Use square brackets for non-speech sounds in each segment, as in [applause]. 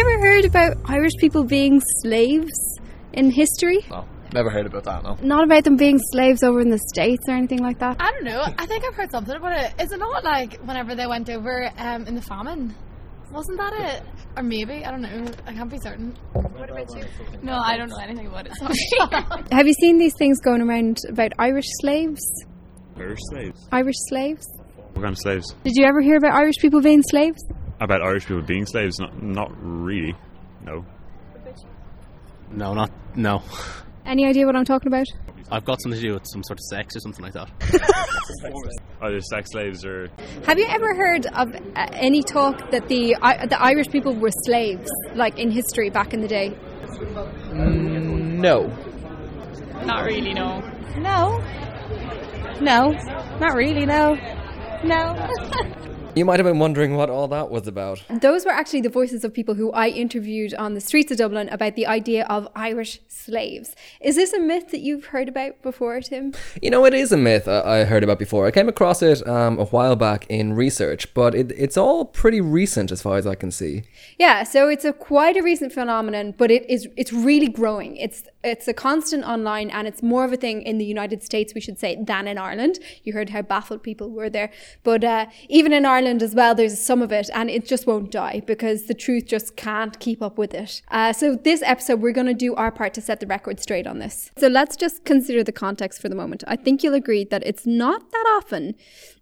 You ever heard about Irish people being slaves in history? No, never heard about that. No. Not about them being slaves over in the States or anything like that. I don't know. I think I've heard something about it. Is it not like whenever they went over um, in the famine? Wasn't that it? Or maybe I don't know. I can't be certain. What about you? No, I don't know anything about it. Sorry. [laughs] [laughs] Have you seen these things going around about Irish slaves? Irish slaves. Irish slaves? What kind of slaves? Did you ever hear about Irish people being slaves? About Irish people being slaves? Not, not really. No. No, not no. Any idea what I'm talking about? I've got something to do with some sort of sex or something like that. [laughs] Either sex slaves or Have you ever heard of uh, any talk that the I the Irish people were slaves, like in history back in the day? No. not really. No. No. No. Not really, no. No. [laughs] You might have been wondering what all that was about. Those were actually the voices of people who I interviewed on the streets of Dublin about the idea of Irish slaves. Is this a myth that you've heard about before, Tim? You know, it is a myth I heard about before. I came across it um, a while back in research, but it, it's all pretty recent as far as I can see. Yeah, so it's a quite a recent phenomenon, but it is it's really growing. It's it's a constant online, and it's more of a thing in the United States, we should say, than in Ireland. You heard how baffled people were there, but uh, even in Ireland as well, there's some of it, and it just won't die because the truth just can't keep up with it. Uh, so this episode, we're going to do our part to set the record straight on this. So let's just consider the context for the moment. I think you'll agree that it's not that often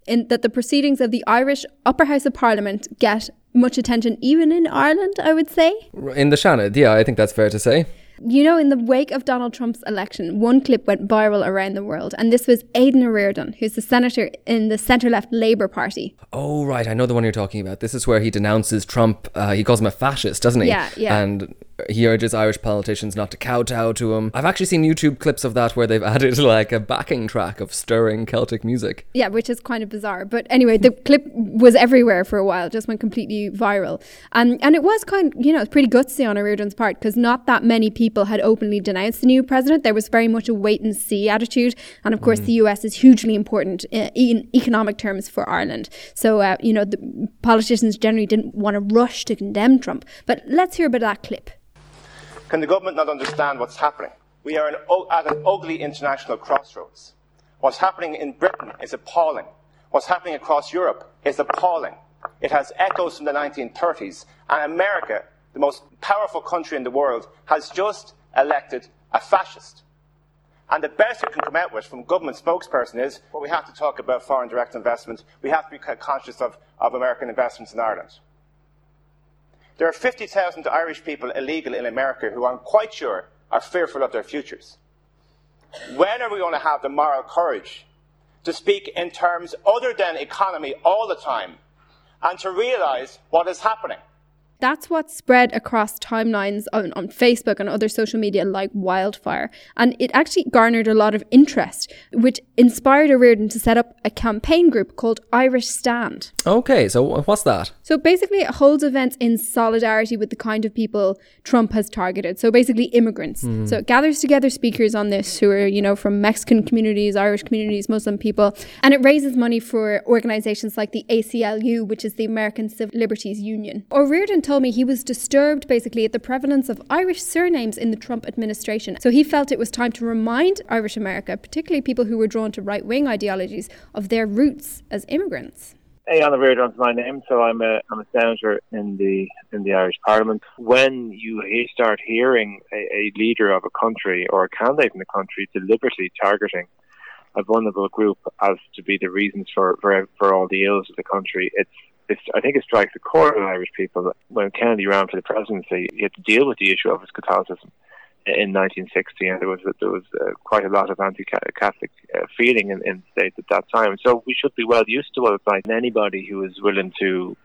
in that the proceedings of the Irish Upper House of Parliament get much attention, even in Ireland, I would say. In the Seanad, yeah, I think that's fair to say. You know, in the wake of Donald Trump's election, one clip went viral around the world, and this was Aodhán Ó Ríordáin, who's the senator in the centre left Labour Party. Oh, right, I know the one you're talking about. This is where he denounces Trump. Uh, he calls him a fascist, doesn't he? Yeah, yeah. And he urges Irish politicians not to kowtow to him. I've actually seen YouTube clips of that where they've [laughs] added like a backing track of stirring Celtic music. Yeah, which is kind of bizarre. But anyway, the clip was everywhere for a while, just went completely viral. And and it was kind you know, it's pretty gutsy on Ó Ríordáin's part because not that many people had openly denounced the new president. There was very much a wait and see attitude. And of course, the US is hugely important in economic terms for Ireland. So, uh, you know, the politicians generally didn't want to rush to condemn Trump. But let's hear a bit of that clip. Can the government not understand what's happening? We are an, at an ugly international crossroads. What's happening in Britain is appalling. What's happening across Europe is appalling. It has echoes from the 1930s, and America, the most powerful country in the world, has just elected a fascist. And the best we can come out with from government spokesperson is, well, we have to talk about foreign direct investment. We have to be conscious of, of American investments in Ireland. There are 50,000 Irish people illegal in America who I'm quite sure are fearful of their futures. When are we going to have the moral courage to speak in terms other than economy all the time and to realize what is happening? That's what spread across timelines on, on Facebook and other social media like wildfire. And it actually garnered a lot of interest, which inspired Ó Ríordáin to set up a campaign group called Irish Stand. Okay, so what's that? So basically, it holds events in solidarity with the kind of people Trump has targeted. So basically, immigrants. Hmm. So it gathers together speakers on this who are, you know, from Mexican communities, Irish communities, Muslim people, and it raises money for organizations like the ACLU, which is the American Civil Liberties Union. Ó Ríordáin told me he was disturbed basically at the prevalence of Irish surnames in the Trump administration. So he felt it was time to remind Irish America, particularly people who were drawn to right wing ideologies, of their roots as immigrants. Aodhán Ó Ríordáin's my name, so I'm a I'm a senator in the in the Irish Parliament. When you start hearing a, a leader of a country or a candidate in the country deliberately targeting a vulnerable group as to be the reasons for for, for all the ills of the country, it's I think it strikes the core of Irish people that when Kennedy ran for the presidency, he had to deal with the issue of his Catholicism in 1960, and there was there was uh, quite a lot of anti-Catholic uh, feeling in, in the states at that time. So we should be well used to what it's like. Anybody who is willing to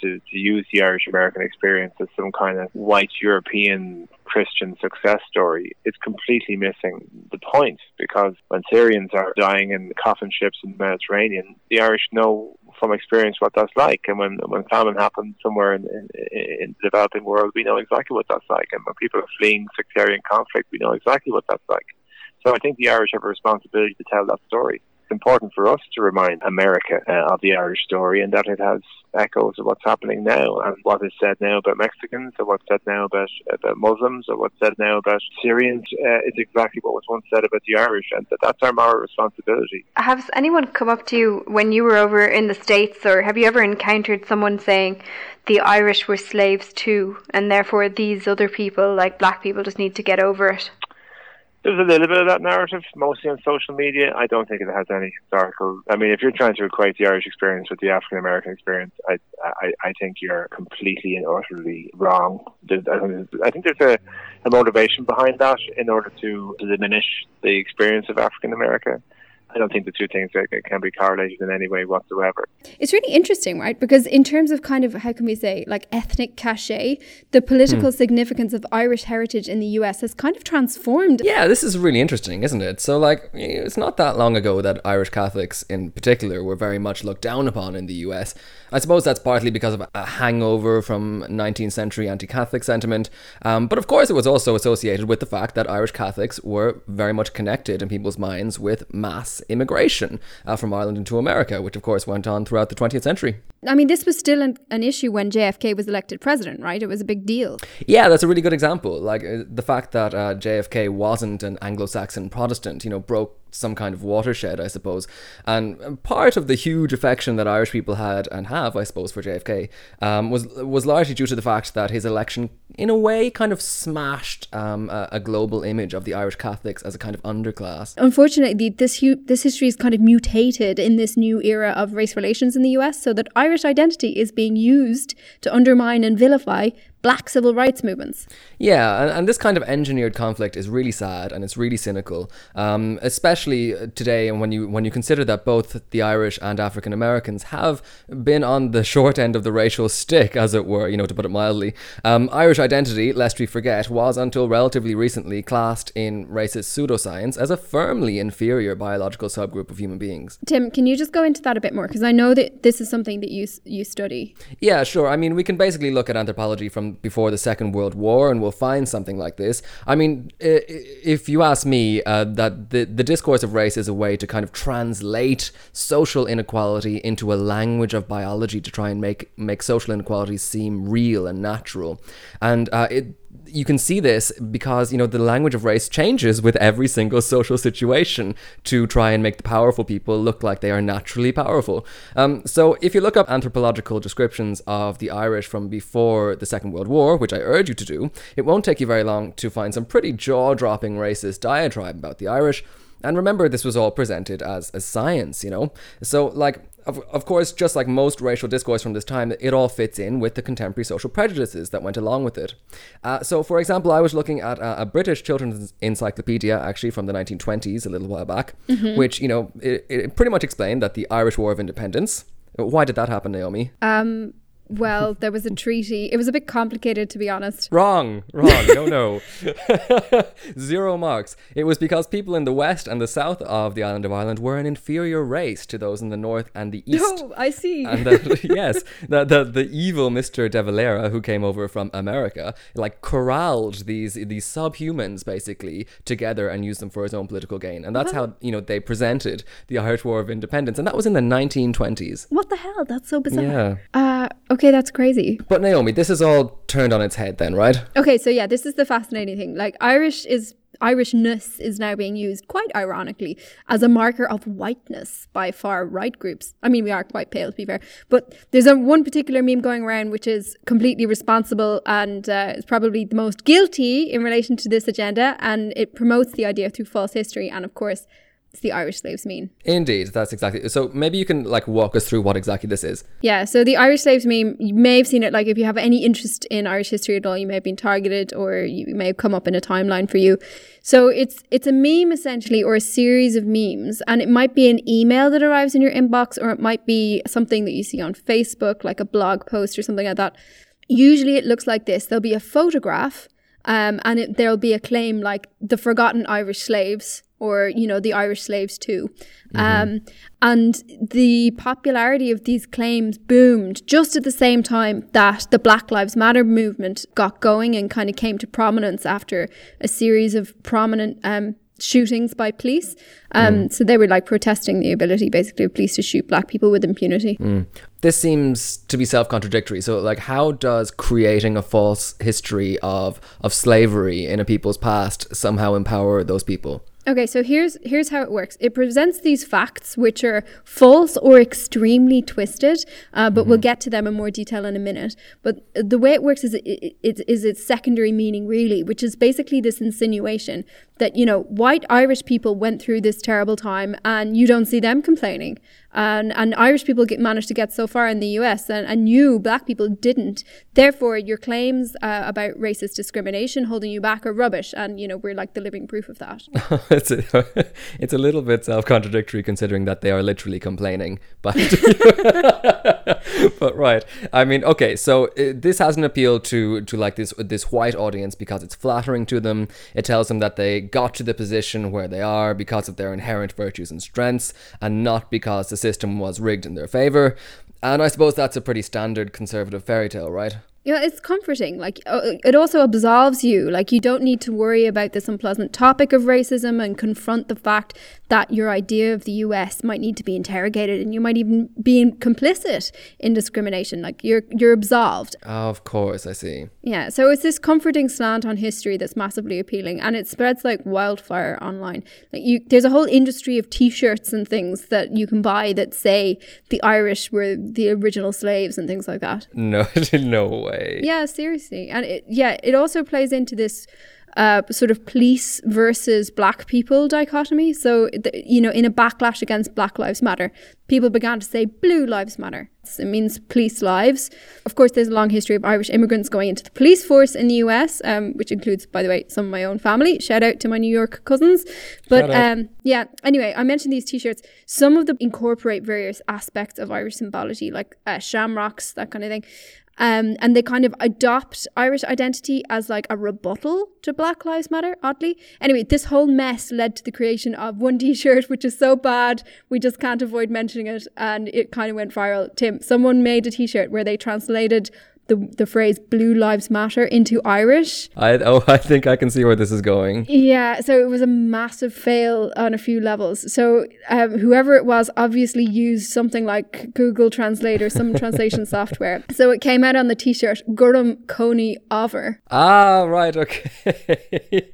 to, to use the Irish American experience as some kind of white European Christian success story is completely missing the point because when Syrians are dying in coffin ships in the Mediterranean, the Irish know from experience what that's like. And when when famine happens somewhere in, in, in the developing world, we know exactly what that's like. And when people are fleeing sectarian conflict, we know exactly what that's like. So I think the Irish have a responsibility to tell that story important for us to remind America uh, of the Irish story and that it has echoes of what's happening now and what is said now about Mexicans or what's said now about, about Muslims or what's said now about Syrians uh, is exactly what was once said about the Irish and that that's our moral responsibility. Has anyone come up to you when you were over in the States or have you ever encountered someone saying the Irish were slaves too and therefore these other people like black people just need to get over it? There's a little bit of that narrative, mostly on social media. I don't think it has any historical. I mean, if you're trying to equate the Irish experience with the African American experience, I, I, I think you're completely and utterly wrong. I think there's a, a motivation behind that in order to diminish the experience of African America. I don't think the two things can be correlated in any way whatsoever. It's really interesting, right? Because in terms of kind of how can we say like ethnic cachet, the political hmm. significance of Irish heritage in the US has kind of transformed. Yeah, this is really interesting, isn't it? So like it's not that long ago that Irish Catholics in particular were very much looked down upon in the US. I suppose that's partly because of a hangover from 19th century anti-Catholic sentiment, um, but of course it was also associated with the fact that Irish Catholics were very much connected in people's minds with mass immigration uh, from Ireland into America, which of course went on throughout the 20th century. I mean, this was still an, an issue when JFK was elected president, right? It was a big deal. Yeah, that's a really good example. Like uh, the fact that uh, JFK wasn't an Anglo Saxon Protestant, you know, broke some kind of watershed, I suppose. And part of the huge affection that Irish people had and have, I suppose, for JFK um, was was largely due to the fact that his election, in a way, kind of smashed um, a, a, global image of the Irish Catholics as a kind of underclass. Unfortunately, this hu- this history is kind of mutated in this new era of race relations in the U.S., so that Irish identity is being used to undermine and vilify black civil rights movements. Yeah, and, and, this kind of engineered conflict is really sad and it's really cynical, um, especially today. And when you when you consider that both the Irish and African Americans have been on the short end of the racial stick, as it were, you know, to put it mildly. Um, Irish identity, lest we forget, was until relatively recently classed in racist pseudoscience as a firmly inferior biological subgroup of human beings. Tim, can you just go into that a bit more? Because I know that this is something that you you study. Yeah, sure. I mean, we can basically look at anthropology from before the Second World War, and we'll find something like this. I mean, if you ask me, uh, that the, the discourse of race is a way to kind of translate social inequality into a language of biology to try and make make social inequalities seem real and natural, and uh, it you can see this because you know the language of race changes with every single social situation to try and make the powerful people look like they are naturally powerful. Um, so if you look up anthropological descriptions of the Irish from before the Second World War, which I urge you to do, it won't take you very long to find some pretty jaw-dropping racist diatribe about the Irish. And remember, this was all presented as, as science, you know? So, like, of, of course, just like most racial discourse from this time, it all fits in with the contemporary social prejudices that went along with it. Uh, so, for example, I was looking at a, a, British children's encyclopedia, actually from the 1920s, a little while back, mm-hmm. which, you know, it, it pretty much explained that the Irish War of Independence. Why did that happen, Naomi? Um, well, there was a treaty. It was a bit complicated, to be honest. Wrong, wrong. No, no. [laughs] Zero marks. It was because people in the west and the south of the island of Ireland were an inferior race to those in the north and the [laughs] east. No, I see. And the, [laughs] yes, the, the the evil Mister De Valera, who came over from America, like corralled these these subhumans basically together and used them for his own political gain. And that's how you know they presented the Irish War of Independence, and that was in the 1920s. What the hell? That's so bizarre. Yeah. Uh, okay. Okay, that's crazy. But Naomi, this is all turned on its head then, right? Okay, so yeah, this is the fascinating thing. Like Irish is Irishness is now being used quite ironically as a marker of whiteness by far right groups. I mean, we are quite pale to be fair, but there's a one particular meme going around which is completely responsible and uh, is probably the most guilty in relation to this agenda, and it promotes the idea through false history and, of course, the Irish slaves mean. Indeed, that's exactly. So maybe you can like walk us through what exactly this is. Yeah, so the Irish slaves meme, you may have seen it. Like, if you have any interest in Irish history at all, you may have been targeted, or you may have come up in a timeline for you. So it's it's a meme essentially, or a series of memes, and it might be an email that arrives in your inbox, or it might be something that you see on Facebook, like a blog post or something like that. Usually, it looks like this: there'll be a photograph, um, and it, there'll be a claim like the forgotten Irish slaves or you know the Irish slaves too. Um, and the popularity of these claims boomed just at the same time that the Black Lives Matter movement got going and kind of came to prominence after a series of prominent um, shootings by police. Um, So they were like protesting the ability basically of police to shoot black people with impunity. Mm. This seems to be self-contradictory. So like how does creating a false history of of slavery in a people's past somehow empower those people? Okay, so here's here's how it works. It presents these facts which are false or extremely twisted, uh, but we'll get to them in more detail in a minute. But the way it works is it, it, it is its secondary meaning really, which is basically this insinuation that you know white Irish people went through this terrible time and you don't see them complaining, and and Irish people get managed to get so far in the U.S. and, and you black people didn't. Therefore, your claims uh, about racist discrimination holding you back are rubbish, and you know we're like the living proof of that. [laughs] it's a, [laughs] it's a little bit self-contradictory considering that they are literally complaining but [laughs] [laughs] but right i mean okay so uh, this has an appeal to to like this this white audience because it's flattering to them. It tells them that they got to the position where they are because of their inherent virtues and strengths and not because the system was rigged in their favor. And i suppose that's a pretty standard conservative fairy tale right Yeah, it's comforting. Like uh, it also absolves you. Like you don't need to worry about this unpleasant topic of racism and confront the fact that your idea of the US might need to be interrogated and you might even be complicit in discrimination. Like you're you're absolved. of course i see Yeah, so it's this comforting slant on history that's massively appealing, and it spreads like wildfire online. Like you, there's a whole industry of T-shirts and things that you can buy that say the Irish were the original slaves and things like that. no [laughs] no way Yeah, seriously, and it, yeah, it also plays into this uh, sort of police versus black people dichotomy. So the, you know, in a backlash against Black Lives Matter, people began to say Blue Lives Matter. It means police lives. Of course, there's a long history of Irish immigrants going into the police force in the US, um, which includes, by the way, some of my own family. Shout out to my New York cousins. But um, yeah, anyway, I mentioned these t-shirts. Some of them incorporate various aspects of Irish symbology, like uh, shamrocks, that kind of thing. Um, and they kind of adopt Irish identity as like a rebuttal to Black Lives Matter, oddly. Anyway, this whole mess led to the creation of one t shirt, which is so bad, we just can't avoid mentioning it. And it kind of went viral. Tim, someone made a t shirt where they translated the, the phrase Blue Lives Matter into Irish. I oh [laughs] I think I can see where this is going. Yeah, so it was a massive fail on a few levels. So um, whoever it was obviously used something like Google Translate or some [laughs] translation software. So it came out on the T-shirt Gorm Cónaí Ábhar. Ah, right, okay.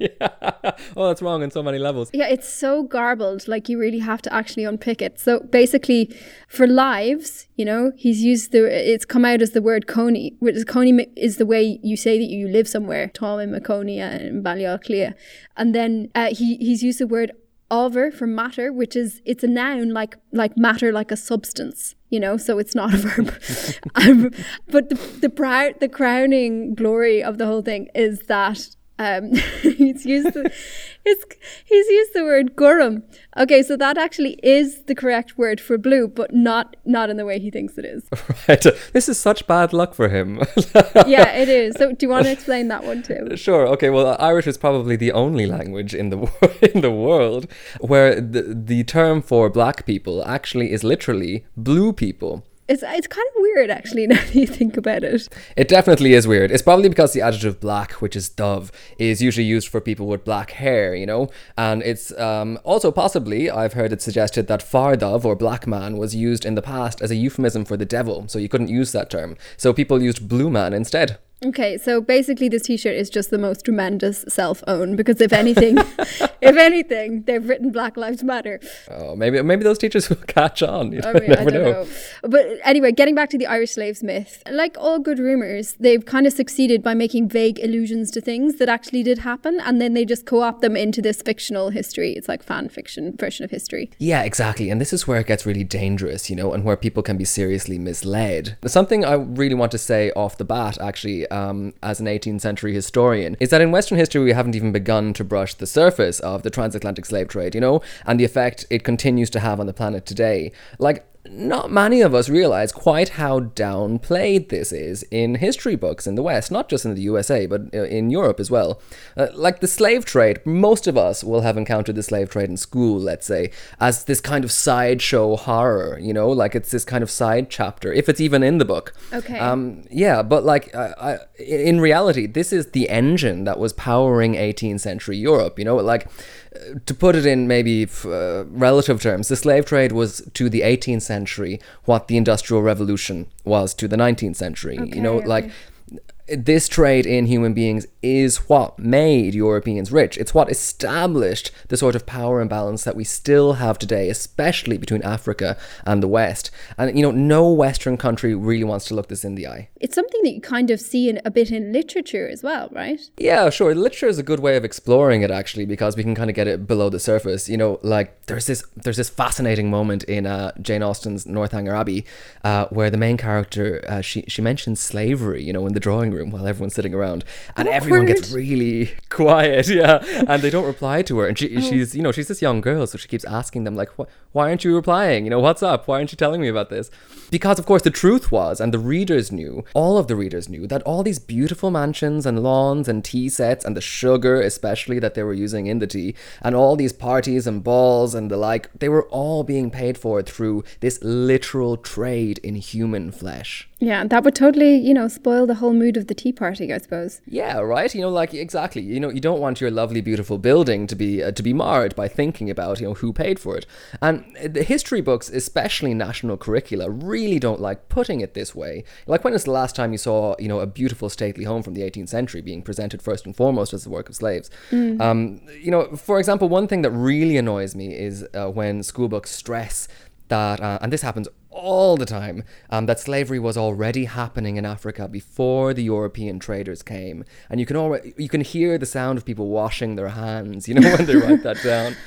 yeah. [laughs] Oh, that's wrong on so many levels. Yeah, it's so garbled. Like you really have to actually unpick it. So basically, for lives, you know, he's used the. It's come out as the word Coney. Which is Cónaí is the way you say that you live somewhere. Tom in Maconia and Ballyalclea, and then uh, he he's used the word over for matter, which is it's a noun like like matter like a substance. You know, so it's not a verb. [laughs] um, but the the proud the crowning glory of the whole thing is that um, [laughs] he's used the, it's, he's used the word gurum. Okay, so that actually is the correct word for blue, but not not in the way he thinks it is. [laughs] Right. This is such bad luck for him. [laughs] yeah, it is. So do you want to explain that one too? Sure. Okay. Well, Irish is probably the only language in the in the world where the the term for black people actually is literally blue people. It's it's kind of weird actually [laughs] now that you think about it. It definitely is weird. It's probably because the adjective black, which is dove, is usually used for people with black hair, you know? And it's um, also possibly, I've heard it suggested that far dove or black man was used in the past as a euphemism for the devil, so you couldn't use that term. So people used blue man instead. Okay, so basically, this T-shirt is just the most tremendous self-own because if anything, [laughs] if anything, they've written Black Lives Matter. Oh, maybe maybe those teachers [laughs] will catch on. You oh, I, never I don't know. know. But anyway, getting back to the Irish slaves myth, like all good rumors, they've kind of succeeded by making vague allusions to things that actually did happen, and then they just co-opt them into this fictional history. It's like fan fiction version of history. Yeah, exactly. And this is where it gets really dangerous, you know, and where people can be seriously misled. Something I really want to say off the bat, actually, um, as an 18th century historian, is that in Western history, we haven't even begun to brush the surface of the transatlantic slave trade, you know, and the effect it continues to have on the planet today. Like, not many of us realize quite how downplayed this is in history books in the West, not just in the USA, but uh, in Europe as well. Uh, like the slave trade, most of us will have encountered the slave trade in school, let's say, as this kind of sideshow horror, you know, like it's this kind of side chapter, if it's even in the book. Okay. Um, yeah, but like I, I, in reality, this is the engine that was powering 18th century Europe, you know, like to put it in maybe uh, relative terms, the slave trade was to the 18th century what the Industrial Revolution was to the 19th century. Okay, you know, okay. like this trade in human beings is what made Europeans rich. It's what established the sort of power imbalance that we still have today, especially between Africa and the West. And, you know, no Western country really wants to look this in the eye. It's something that you kind of see in a bit in literature as well, right? Yeah, sure. Literature is a good way of exploring it actually because we can kind of get it below the surface. You know, like there's this there's this fascinating moment in uh, Jane Austen's Northanger Abbey uh, where the main character uh, she she mentions slavery. You know, in the drawing room while everyone's sitting around, and everyone gets really [laughs] quiet. Yeah, and they don't reply to her, and she oh. she's you know she's this young girl, so she keeps asking them like, "Wh- why aren't you replying? You know, what's up? Why aren't you telling me about this? Because of course the truth was, and the readers knew, all of the readers knew that all these beautiful mansions and lawns and tea sets and the sugar, especially that they were using in the tea, and all these parties and balls and the like, they were all being paid for through this literal trade in human flesh. Yeah, that would totally, you know, spoil the whole mood of the tea party, I suppose. Yeah, right. You know, like exactly. You know, you don't want your lovely, beautiful building to be uh, to be marred by thinking about you know who paid for it. And the history books, especially national curricula, really don't like putting it this way. Like when was the last time you saw you know a beautiful stately home from the 18th century being presented first and foremost as the work of slaves? Um, you know, for example, one thing that really annoys me is uh, when school books stress that, uh, and this happens all the time, um, that slavery was already happening in Africa before the European traders came, and you can already you can hear the sound of people washing their hands, you know, [laughs] when they write that down. [laughs]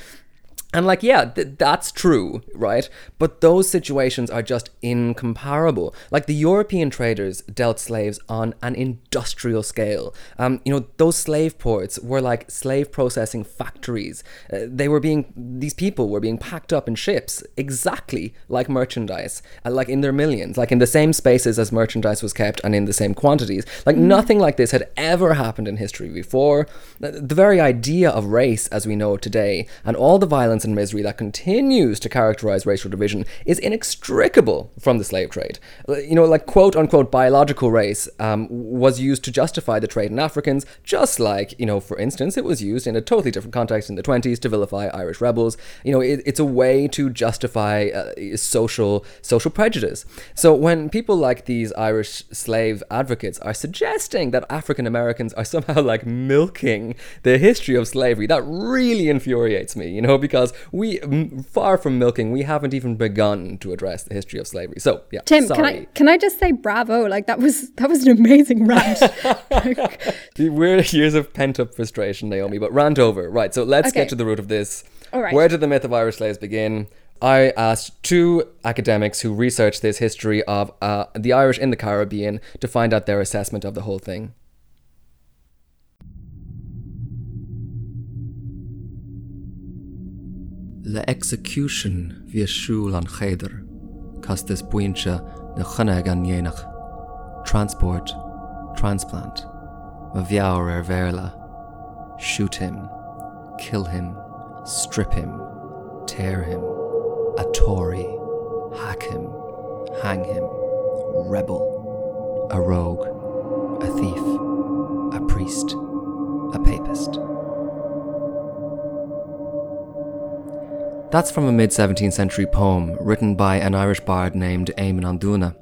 And like, yeah, th- that's true, right? But those situations are just incomparable. Like the European traders dealt slaves on an industrial scale. Um, you know, those slave ports were like slave processing factories. Uh, they were being, these people were being packed up in ships exactly like merchandise, uh, like in their millions, like in the same spaces as merchandise was kept and in the same quantities. Like nothing like this had ever happened in history before. The the very idea of race as we know it today and all the violence and misery that continues to characterize racial division is inextricable from the slave trade. Uh, You know, like quote unquote biological race um, was used to justify the trade in Africans, just like, you know, for instance, it was used in a totally different context in the 20s to vilify Irish rebels. You know, it, it's a way to justify uh, social social prejudice. So when people like these Irish slave advocates are suggesting that African Americans are [laughs] somehow like milking the history of slavery, that really infuriates me, you know, because we, far from milking, we haven't even begun to address the history of slavery. So, yeah. Tim, sorry. can I can I just say bravo? Like that was that was an amazing rant. [laughs] [laughs] The weird [laughs] years of pent up frustration, Naomi, but rant over. Right, so let's Okay. get to the root of this. All right. Where did the myth of Irish slaves begin? I asked two academics who researched this history of uh, the Irish in the Caribbean to find out their assessment of the whole thing. Le execution via shul an cheder, castus buincha na chunag an yenach. Transport, transplant, a viaur er verla. Shoot him, kill him, strip him, tear him, a Tory, hack him, hang him, rebel, a rogue, a thief, a priest, a papist. That's from a mid 17th century poem written by an Irish bard named Éamonn an Dúna.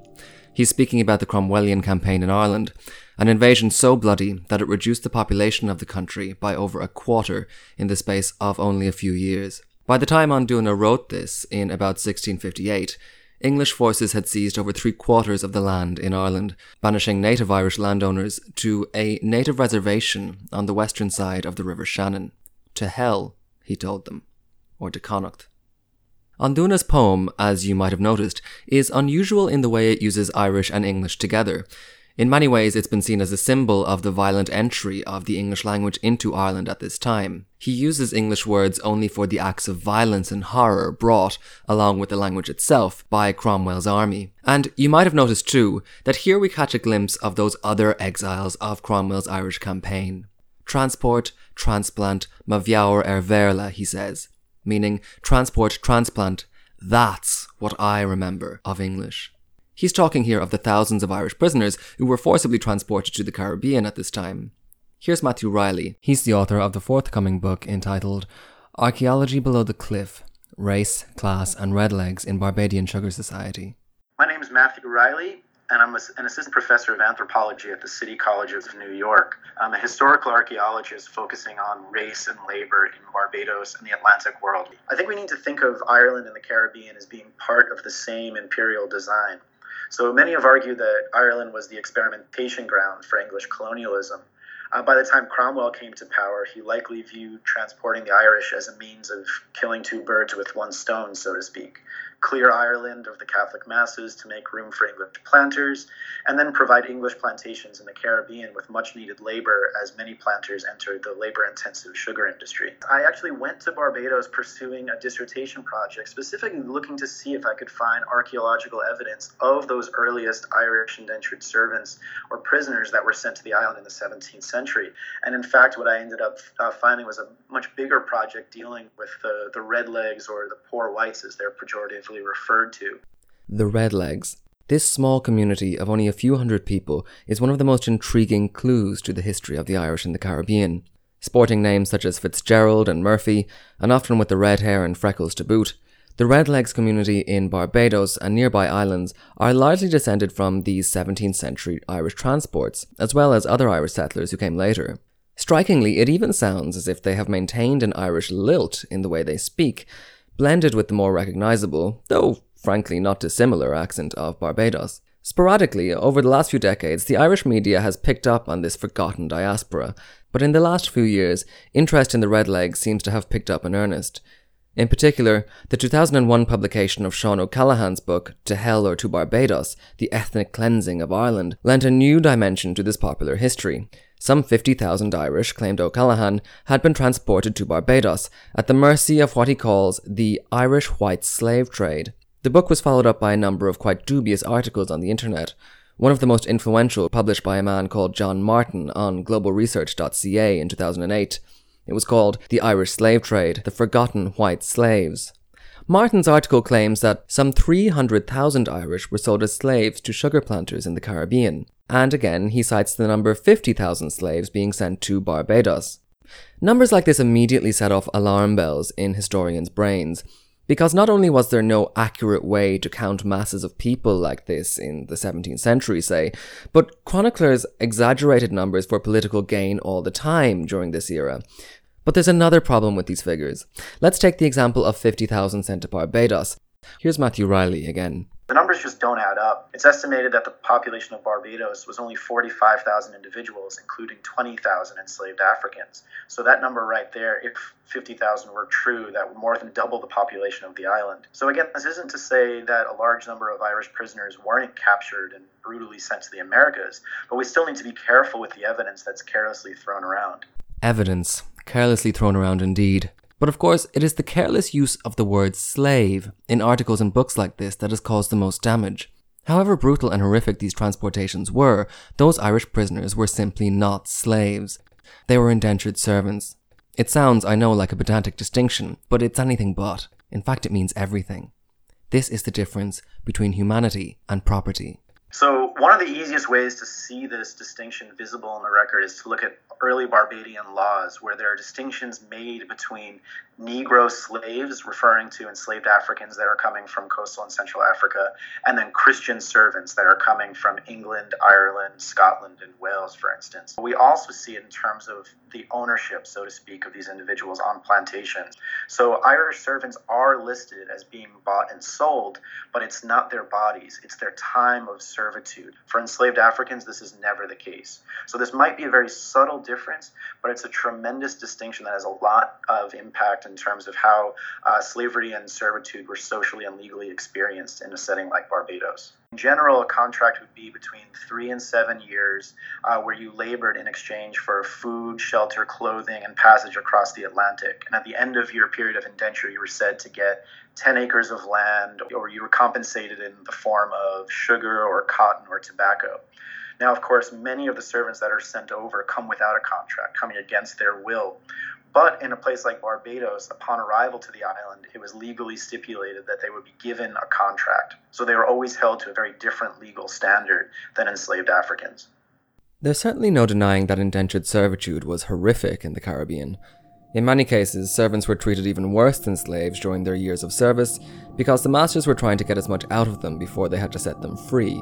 He's speaking about the Cromwellian campaign in Ireland. an invasion so bloody that it reduced the population of the country by over a quarter in the space of only a few years. By the time Anduna wrote this in about 1658, English forces had seized over three quarters of the land in Ireland, banishing native Irish landowners to a native reservation on the western side of the River Shannon. To hell, he told them, or to Connacht. an Dúna's poem, as you might have noticed, is unusual in the way it uses Irish and English together. In many ways, it's been seen as a symbol of the violent entry of the English language into Ireland at this time. He uses English words only for the acts of violence and horror brought, along with the language itself, by Cromwell's army. And you might have noticed too that here we catch a glimpse of those other exiles of Cromwell's Irish campaign. Transport, transplant, maviaur er verla, he says, meaning transport, transplant. That's what I remember of English. He's talking here of the thousands of Irish prisoners who were forcibly transported to the Caribbean at this time. Here's Matthew Reilly. He's the author of the forthcoming book entitled Archaeology Below the Cliff Race, Class, and Redlegs in Barbadian Sugar Society. My name is Matthew Reilly, and I'm an assistant professor of anthropology at the City College of New York. I'm a historical archaeologist focusing on race and labor in Barbados and the Atlantic world. I think we need to think of Ireland and the Caribbean as being part of the same imperial design. So many have argued that Ireland was the experimentation ground for English colonialism. Uh, by the time Cromwell came to power, he likely viewed transporting the Irish as a means of killing two birds with one stone, so to speak clear Ireland of the Catholic masses to make room for English planters, and then provide English plantations in the Caribbean with much needed labor as many planters entered the labor intensive sugar industry. I actually went to Barbados pursuing a dissertation project, specifically looking to see if I could find archaeological evidence of those earliest Irish indentured servants or prisoners that were sent to the island in the 17th century. And in fact, what I ended up uh, finding was a much bigger project dealing with the, the red legs or the poor whites, as they're pejorative referred to. The Redlegs. This small community of only a few hundred people is one of the most intriguing clues to the history of the Irish in the Caribbean. Sporting names such as Fitzgerald and Murphy, and often with the red hair and freckles to boot, the Redlegs community in Barbados and nearby islands are largely descended from these 17th century Irish transports, as well as other Irish settlers who came later. Strikingly, it even sounds as if they have maintained an Irish lilt in the way they speak, blended with the more recognizable, though frankly not dissimilar, accent of Barbados. Sporadically, over the last few decades, the Irish media has picked up on this forgotten diaspora, but in the last few years, interest in the Redlegs seems to have picked up in earnest. In particular, the 2001 publication of Sean O'Callaghan's book, To Hell or to Barbados The Ethnic Cleansing of Ireland, lent a new dimension to this popular history. Some 50,000 Irish, claimed O'Callaghan, had been transported to Barbados at the mercy of what he calls the Irish white slave trade. The book was followed up by a number of quite dubious articles on the internet, one of the most influential published by a man called John Martin on globalresearch.ca in 2008. It was called The Irish Slave Trade The Forgotten White Slaves. Martin's article claims that some 300,000 Irish were sold as slaves to sugar planters in the Caribbean. And again, he cites the number of 50,000 slaves being sent to Barbados. Numbers like this immediately set off alarm bells in historians' brains, because not only was there no accurate way to count masses of people like this in the 17th century, say, but chroniclers exaggerated numbers for political gain all the time during this era. But there's another problem with these figures. Let's take the example of 50,000 sent to Barbados. Here's Matthew Reilly again. The numbers just don't add up. It's estimated that the population of Barbados was only 45,000 individuals, including 20,000 enslaved Africans. So that number right there, if 50,000 were true, that would more than double the population of the island. So again, this isn't to say that a large number of Irish prisoners weren't captured and brutally sent to the Americas, but we still need to be careful with the evidence that's carelessly thrown around. Evidence. Carelessly thrown around indeed. But of course, it is the careless use of the word slave in articles and books like this that has caused the most damage. However brutal and horrific these transportations were, those Irish prisoners were simply not slaves. They were indentured servants. It sounds, I know, like a pedantic distinction, but it's anything but. In fact, it means everything. This is the difference between humanity and property. So, one of the easiest ways to see this distinction visible in the record is to look at early Barbadian laws, where there are distinctions made between Negro slaves, referring to enslaved Africans that are coming from coastal and central Africa, and then Christian servants that are coming from England, Ireland, Scotland, and Wales, for instance. We also see it in terms of the ownership, so to speak, of these individuals on plantations. So Irish servants are listed as being bought and sold, but it's not their bodies, it's their time of servitude. For enslaved Africans, this is never the case. So this might be a very subtle difference, but it's a tremendous distinction that has a lot of impact in terms of how uh, slavery and servitude were socially and legally experienced in a setting like Barbados. In general, a contract would be between three and seven years uh, where you labored in exchange for food, shelter, clothing, and passage across the Atlantic. And at the end of your period of indenture, you were said to get 10 acres of land, or you were compensated in the form of sugar or cotton or tobacco. Now, of course, many of the servants that are sent over come without a contract, coming against their will. But in a place like Barbados, upon arrival to the island, it was legally stipulated that they would be given a contract. So they were always held to a very different legal standard than enslaved Africans. There's certainly no denying that indentured servitude was horrific in the Caribbean. In many cases, servants were treated even worse than slaves during their years of service because the masters were trying to get as much out of them before they had to set them free.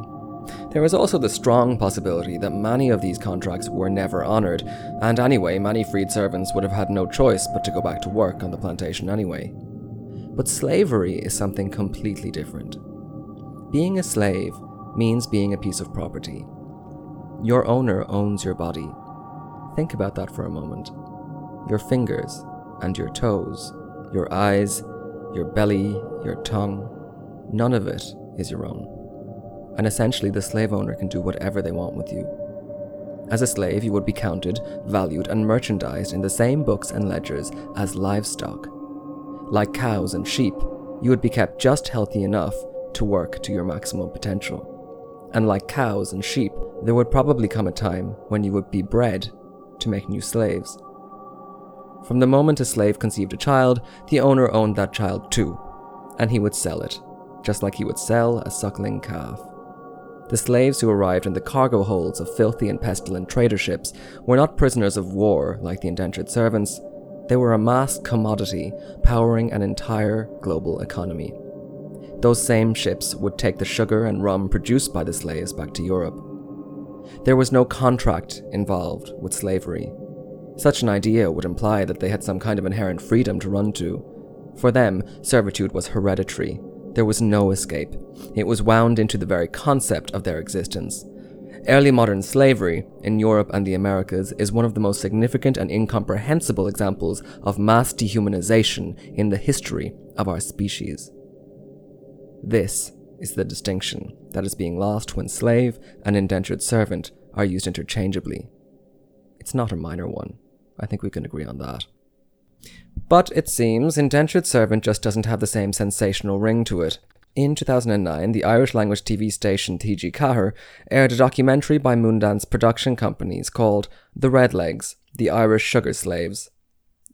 There is also the strong possibility that many of these contracts were never honoured, and anyway, many freed servants would have had no choice but to go back to work on the plantation anyway. But slavery is something completely different. Being a slave means being a piece of property. Your owner owns your body. Think about that for a moment. Your fingers and your toes, your eyes, your belly, your tongue, none of it is your own and essentially the slave owner can do whatever they want with you. As a slave, you would be counted, valued, and merchandised in the same books and ledgers as livestock. Like cows and sheep, you would be kept just healthy enough to work to your maximum potential. And like cows and sheep, there would probably come a time when you would be bred to make new slaves. From the moment a slave conceived a child, the owner owned that child too, and he would sell it, just like he would sell a suckling calf. The slaves who arrived in the cargo holds of filthy and pestilent trader ships were not prisoners of war like the indentured servants, they were a mass commodity powering an entire global economy. Those same ships would take the sugar and rum produced by the slaves back to Europe. There was no contract involved with slavery. Such an idea would imply that they had some kind of inherent freedom to run to. For them, servitude was hereditary, there was no escape. It was wound into the very concept of their existence. Early modern slavery in Europe and the Americas is one of the most significant and incomprehensible examples of mass dehumanization in the history of our species. This is the distinction that is being lost when slave and indentured servant are used interchangeably. It's not a minor one. I think we can agree on that. But it seems Indentured Servant just doesn't have the same sensational ring to it. In 2009, the Irish language TV station TG Ceathair aired a documentary by Moondance production companies called The Redlegs The Irish Sugar Slaves.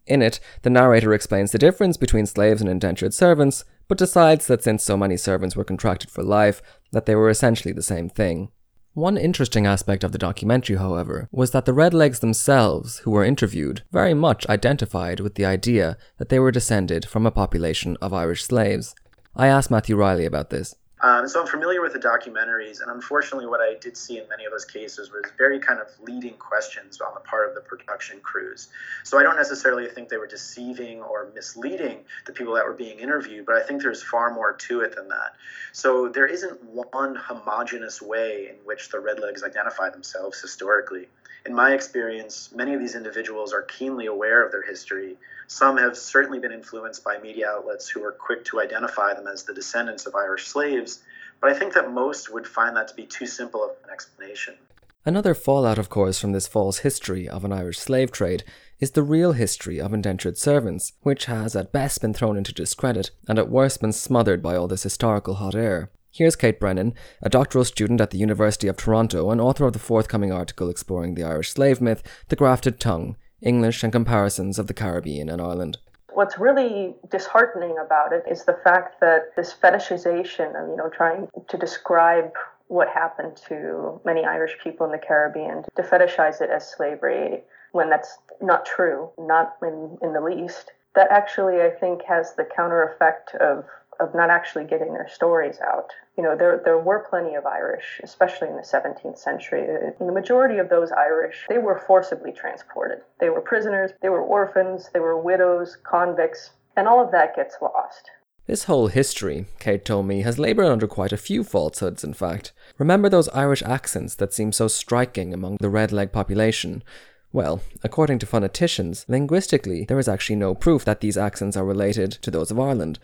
In it, the narrator explains the difference between slaves and indentured servants, but decides that since so many servants were contracted for life, that they were essentially the same thing. One interesting aspect of the documentary, however, was that the Redlegs themselves, who were interviewed, very much identified with the idea that they were descended from a population of Irish slaves. I asked Matthew Reilly about this. Um, so I'm familiar with the documentaries, and unfortunately, what I did see in many of those cases was very kind of leading questions on the part of the production crews. So I don't necessarily think they were deceiving or misleading the people that were being interviewed, but I think there's far more to it than that. So there isn't one homogenous way in which the Redlegs identify themselves historically. In my experience, many of these individuals are keenly aware of their history. Some have certainly been influenced by media outlets who are quick to identify them as the descendants of Irish slaves, but I think that most would find that to be too simple of an explanation. Another fallout, of course, from this false history of an Irish slave trade is the real history of indentured servants, which has at best been thrown into discredit and at worst been smothered by all this historical hot air. Here's Kate Brennan, a doctoral student at the University of Toronto and author of the forthcoming article exploring the Irish slave myth, The Grafted Tongue English and Comparisons of the Caribbean and Ireland. What's really disheartening about it is the fact that this fetishization of, you know, trying to describe what happened to many Irish people in the Caribbean, to fetishize it as slavery when that's not true, not in, in the least that actually, I think, has the counter effect of of not actually getting their stories out. You know, there there were plenty of Irish, especially in the 17th century. The majority of those Irish, they were forcibly transported. They were prisoners, they were orphans, they were widows, convicts, and all of that gets lost. This whole history, Kate told me, has laboured under quite a few falsehoods, in fact. Remember those Irish accents that seem so striking among the red leg population? Well, according to phoneticians, linguistically, there is actually no proof that these accents are related to those of Ireland.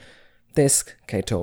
This,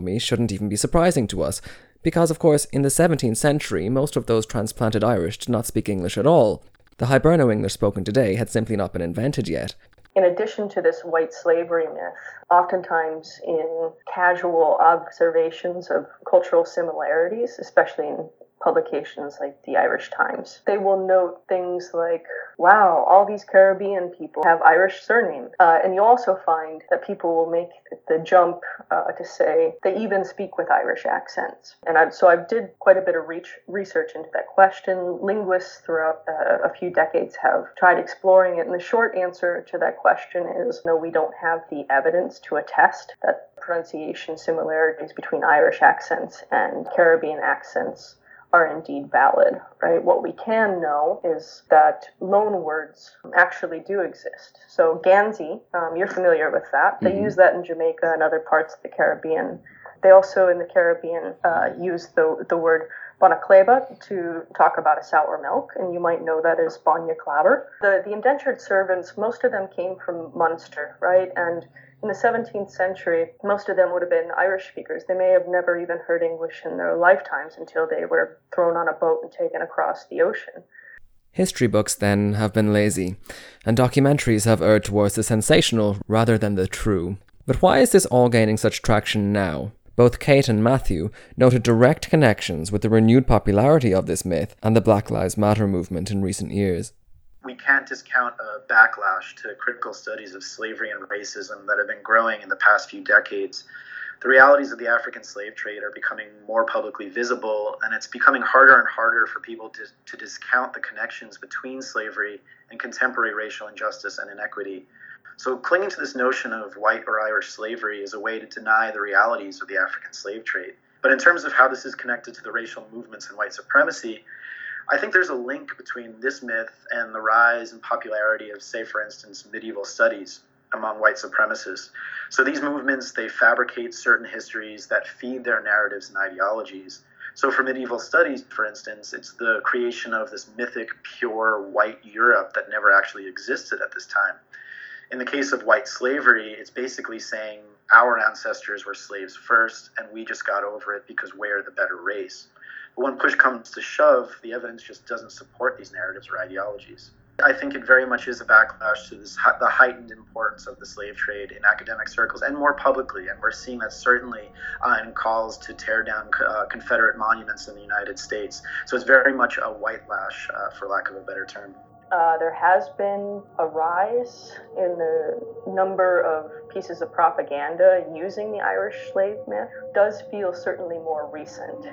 me, shouldn't even be surprising to us, because of course, in the 17th century, most of those transplanted Irish did not speak English at all. The Hiberno English spoken today had simply not been invented yet. In addition to this white slavery myth, oftentimes in casual observations of cultural similarities, especially in publications like the Irish Times. They will note things like, wow, all these Caribbean people have Irish surnames. Uh, and you also find that people will make the jump uh, to say they even speak with Irish accents. And I've, so I did quite a bit of reach, research into that question. Linguists throughout uh, a few decades have tried exploring it. And the short answer to that question is no, we don't have the evidence to attest that pronunciation similarities between Irish accents and Caribbean accents are indeed valid, right? What we can know is that loan words actually do exist. So Gansey, um, you're familiar with that. They mm-hmm. use that in Jamaica and other parts of the Caribbean. They also in the Caribbean uh, use the the word Bonacleba to talk about a sour milk, and you might know that as Bonya Clabber. The the indentured servants, most of them came from Munster, right? And in the 17th century, most of them would have been Irish speakers. They may have never even heard English in their lifetimes until they were thrown on a boat and taken across the ocean. History books, then, have been lazy, and documentaries have erred towards the sensational rather than the true. But why is this all gaining such traction now? Both Kate and Matthew noted direct connections with the renewed popularity of this myth and the Black Lives Matter movement in recent years we can't discount a backlash to critical studies of slavery and racism that have been growing in the past few decades. The realities of the African slave trade are becoming more publicly visible, and it's becoming harder and harder for people to, to discount the connections between slavery and contemporary racial injustice and inequity. So, clinging to this notion of white or Irish slavery is a way to deny the realities of the African slave trade. But in terms of how this is connected to the racial movements and white supremacy, I think there's a link between this myth and the rise and popularity of, say, for instance, medieval studies among white supremacists. So these movements, they fabricate certain histories that feed their narratives and ideologies. So for medieval studies, for instance, it's the creation of this mythic, pure white Europe that never actually existed at this time. In the case of white slavery, it's basically saying our ancestors were slaves first, and we just got over it because we're the better race. But when push comes to shove, the evidence just doesn't support these narratives or ideologies. I think it very much is a backlash to this, the heightened importance of the slave trade in academic circles and more publicly. And we're seeing that certainly uh, in calls to tear down uh, Confederate monuments in the United States. So it's very much a white lash, uh, for lack of a better term. Uh, there has been a rise in the number of pieces of propaganda using the Irish slave myth. Does feel certainly more recent.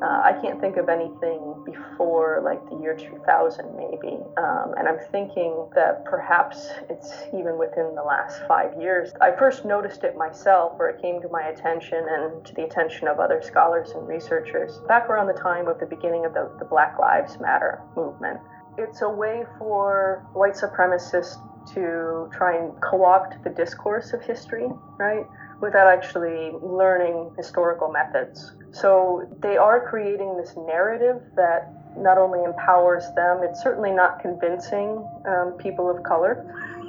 Uh, I can't think of anything before like the year 2000, maybe. Um, and I'm thinking that perhaps it's even within the last five years. I first noticed it myself, or it came to my attention and to the attention of other scholars and researchers back around the time of the beginning of the, the Black Lives Matter movement it's a way for white supremacists to try and co-opt the discourse of history, right? Without actually learning historical methods. So they are creating this narrative that not only empowers them, it's certainly not convincing um, people of color,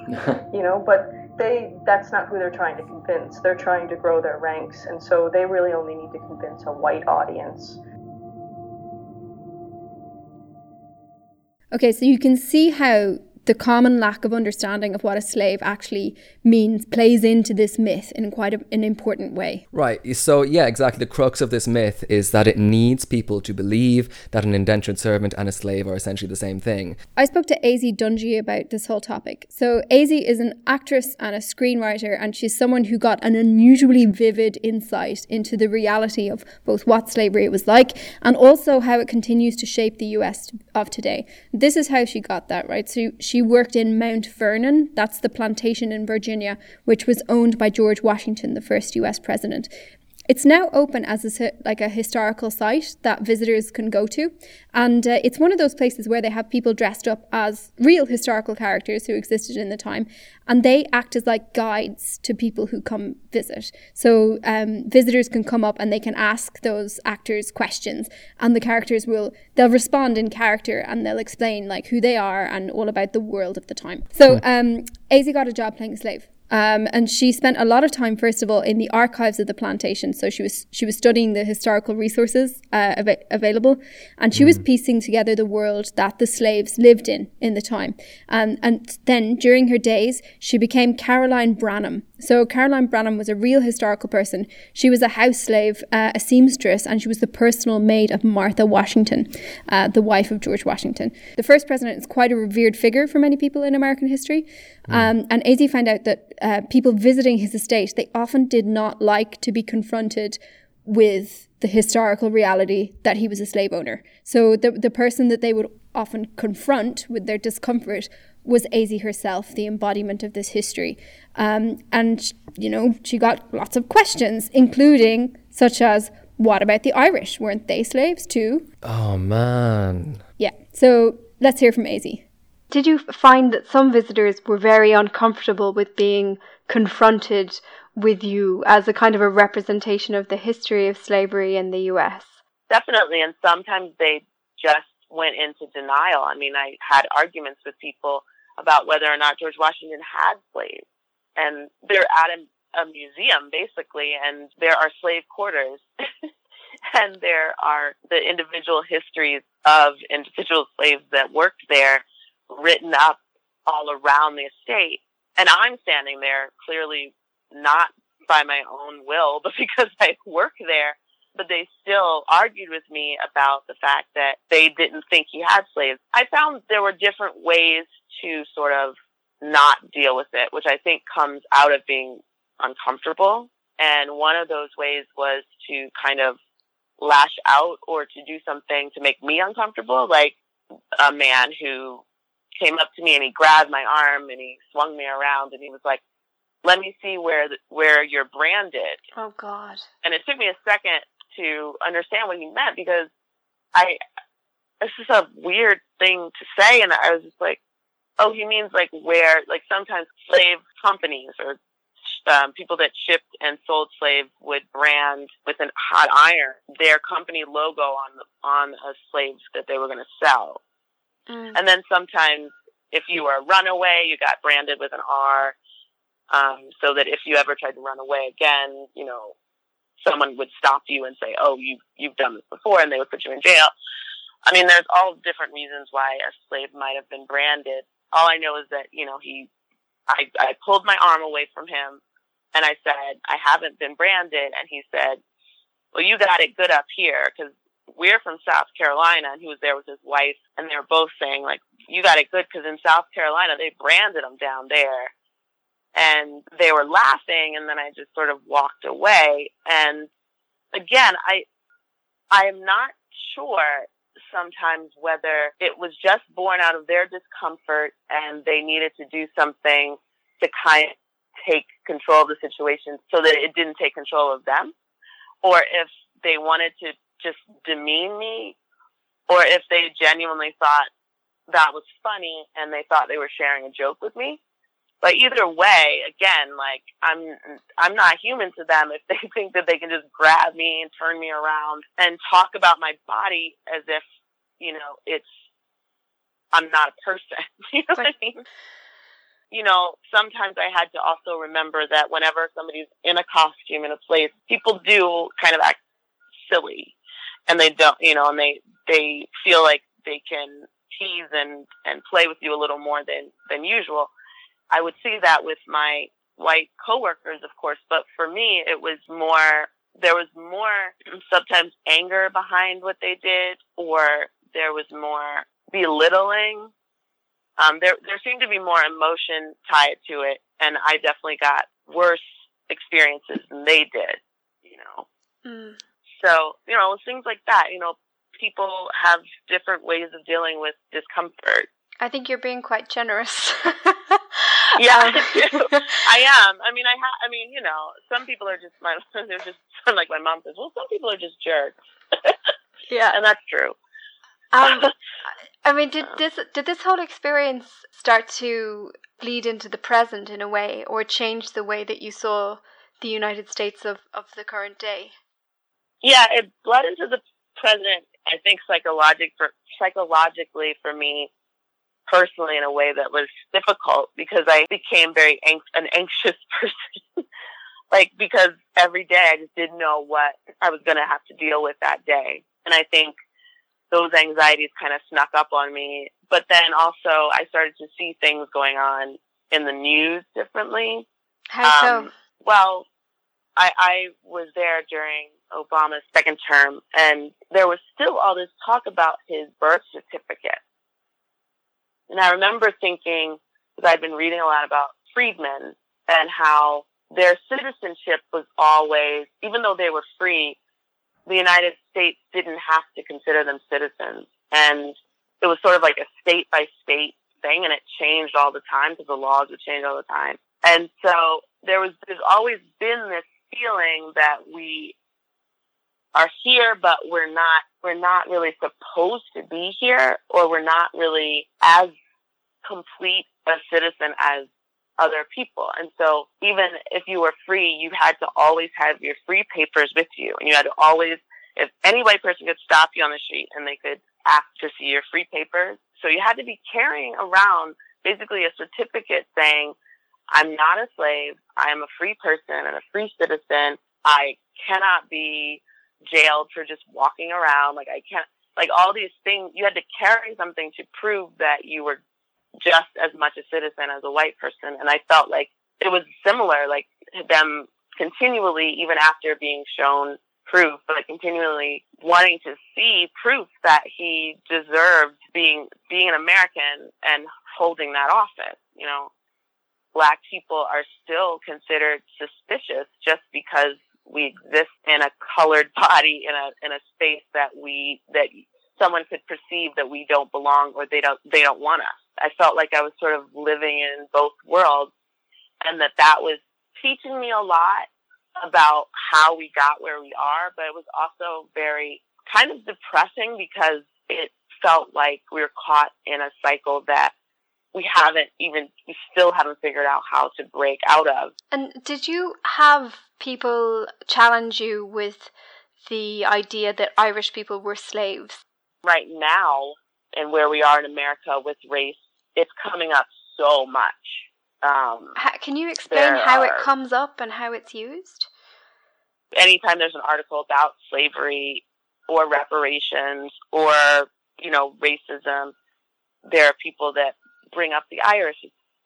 [laughs] you know, but they that's not who they're trying to convince. They're trying to grow their ranks, and so they really only need to convince a white audience. Okay, so you can see how the common lack of understanding of what a slave actually means plays into this myth in quite a, an important way. Right. So, yeah, exactly. The crux of this myth is that it needs people to believe that an indentured servant and a slave are essentially the same thing. I spoke to Azie Dungey about this whole topic. So, Azie is an actress and a screenwriter, and she's someone who got an unusually vivid insight into the reality of both what slavery was like and also how it continues to shape the US of today. This is how she got that, right? So she worked in Mount Vernon, that's the plantation in Virginia, which was owned by George Washington, the first US president. It's now open as a, like a historical site that visitors can go to, and uh, it's one of those places where they have people dressed up as real historical characters who existed in the time, and they act as like guides to people who come visit. So um, visitors can come up and they can ask those actors questions, and the characters will they'll respond in character and they'll explain like who they are and all about the world of the time. So um, Azie got a job playing a slave. Um, and she spent a lot of time, first of all, in the archives of the plantation. So she was she was studying the historical resources uh, av- available, and she mm. was piecing together the world that the slaves lived in in the time. Um, and then during her days, she became Caroline Branham, so Caroline Branham was a real historical person. She was a house slave, uh, a seamstress, and she was the personal maid of Martha Washington, uh, the wife of George Washington. The first president is quite a revered figure for many people in American history. Mm. Um, and Azie found out that uh, people visiting his estate, they often did not like to be confronted with the historical reality that he was a slave owner. So the, the person that they would often confront with their discomfort was Azie herself, the embodiment of this history. Um, and, you know, she got lots of questions, including such as, what about the Irish? Weren't they slaves too? Oh, man. Yeah. So let's hear from Azie. Did you find that some visitors were very uncomfortable with being confronted with you as a kind of a representation of the history of slavery in the US? Definitely. And sometimes they just went into denial. I mean, I had arguments with people about whether or not George Washington had slaves. And they're at a, a museum, basically, and there are slave quarters. [laughs] and there are the individual histories of individual slaves that worked there written up all around the estate. And I'm standing there clearly not by my own will, [laughs] but because I work there but they still argued with me about the fact that they didn't think he had slaves. I found there were different ways to sort of not deal with it, which I think comes out of being uncomfortable. And one of those ways was to kind of lash out or to do something to make me uncomfortable, like a man who came up to me and he grabbed my arm and he swung me around and he was like, let me see where the, where you're branded. Oh God! And it took me a second to understand what he meant because I, this is a weird thing to say. And I was just like, oh, he means like where, like sometimes slave companies or um, people that shipped and sold slaves would brand with a hot iron their company logo on the, on a slave that they were going to sell. Mm. And then sometimes if you were a runaway, you got branded with an R. Um, so that if you ever tried to run away again, you know, someone would stop you and say, "Oh, you you've done this before," and they would put you in jail. I mean, there's all different reasons why a slave might have been branded. All I know is that you know he, I I pulled my arm away from him, and I said, "I haven't been branded," and he said, "Well, you got it good up here because." We're from South Carolina, and he was there with his wife, and they were both saying like, "You got it good because in South Carolina they branded them down there." and they were laughing and then I just sort of walked away. And again, I, I am not sure sometimes whether it was just born out of their discomfort and they needed to do something to kind of take control of the situation so that it didn't take control of them or if they wanted to just demean me or if they genuinely thought that was funny and they thought they were sharing a joke with me. But either way, again, like I'm, I'm not human to them if [laughs] they think that they can just grab me and turn me around and talk about my body as if, you know, it's, I'm not a person. [laughs] you know what I mean? You know, sometimes I had to also remember that whenever somebody's in a costume in a place, people do kind of act silly and they don't, you know, and they, they feel like they can tease and, and play with you a little more than, than usual. I would see that with my white coworkers, of course, but for me, it was more, there was more sometimes anger behind what they did, or there was more belittling. Um, there, there seemed to be more emotion tied to it, and I definitely got worse experiences than they did, you know. Mm. So, you know, things like that, you know, people have different ways of dealing with discomfort. I think you're being quite generous. [laughs] Yeah, Um, [laughs] [laughs] I am. I mean, I ha- I mean, you know, some people are just my. [laughs] They're just like my mom says. Well, some people are just jerks. yeah, and that's true. Um, I mean, did this did this whole experience start to bleed into the present in a way, or change the way that you saw the United States of, of the current day? Yeah, it bled into the present. I think psychologic for psychologically for me personally in a way that was difficult because I became very ang- an anxious [laughs] person. like because every day I just didn't know what I was going to have to deal with that day, and I think those anxieties kind of snuck up on me. But then also I started to see things going on in the news differently. How so? Um, well, I, I was there during Obama's second term, and there was still all this talk about his birth certificate. And I remember thinking, because I'd been reading a lot about freedmen and how their citizenship was always, even though they were free, the United States didn't have to consider them citizens. And it was sort of like a state by state thing, and it changed all the time because the laws would change all the time. And so there was, there's always been this feeling that we are here, but we're not, we're not really supposed to be here, or we're not really as complete a citizen as other people. And so even if you were free, you had to always have your free papers with you. And you had to always, if any white person could stop you on the street and they could ask to see your free papers. So you had to be carrying around basically a certificate saying, I'm not a slave. I am a free person and a free citizen. I cannot be jailed for just walking around. Like I can't, like all these things, you had to carry something to prove that you were just as much a citizen as a white person. And I felt like it was similar, like them continually, even after being shown proof, but continually wanting to see proof that he deserved being, being an American and holding that office, you know. Black people are still considered suspicious just because we exist in a colored body in a in a space that we that someone could perceive that we don't belong or they don't they don't want us. I felt like I was sort of living in both worlds and that that was teaching me a lot about how we got where we are, but it was also very kind of depressing because it felt like we were caught in a cycle that we haven't even, we still haven't figured out how to break out of. And did you have people challenge you with the idea that Irish people were slaves? Right now, and where we are in America with race, it's coming up so much. Um, Ha- Can you explain how it comes up and how it's used? anytime there's an article about slavery or reparations or, you know, racism, there are people that bring up the Irish.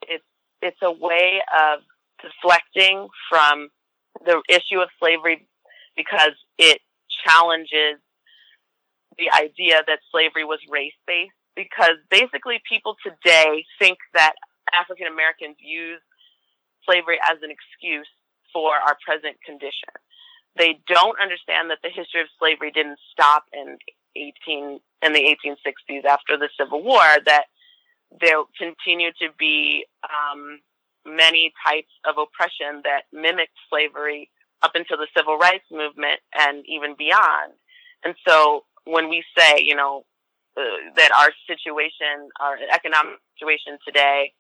It's, it's, a way of deflecting from the issue of slavery because it challenges the idea that slavery was race based because basically people today think that African Americans use slavery as an excuse for our present condition. They don't understand that the history of slavery didn't stop in 18 in the 1860s after the Civil War. That there continued to be um, many types of oppression that mimicked slavery up until the Civil Rights Movement and even beyond. And so when we say, you know, uh, that our situation, our economic situation today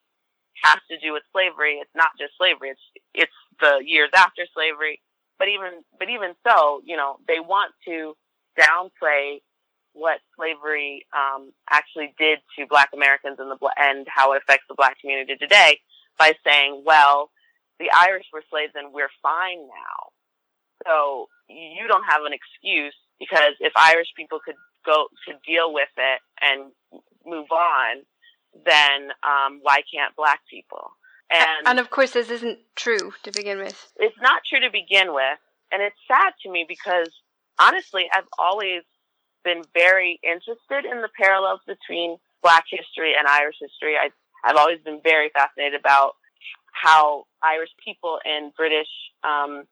has to do with slavery, it's not just slavery. It's, it's the years after slavery. But even, but even so, you know, they want to downplay what slavery, um, actually did to black Americans and the, and how it affects the black community today by saying, well, the Irish were slaves and we're fine now. So you don't have an excuse because if Irish people could go could deal with it and move on, then um, why can't black people? And And of course, this isn't true to begin with. it's not true to begin with, and it's sad to me because honestly, I've always been very interested in the parallels between Black history and Irish history. I, I've always been very fascinated about how Irish people in British um,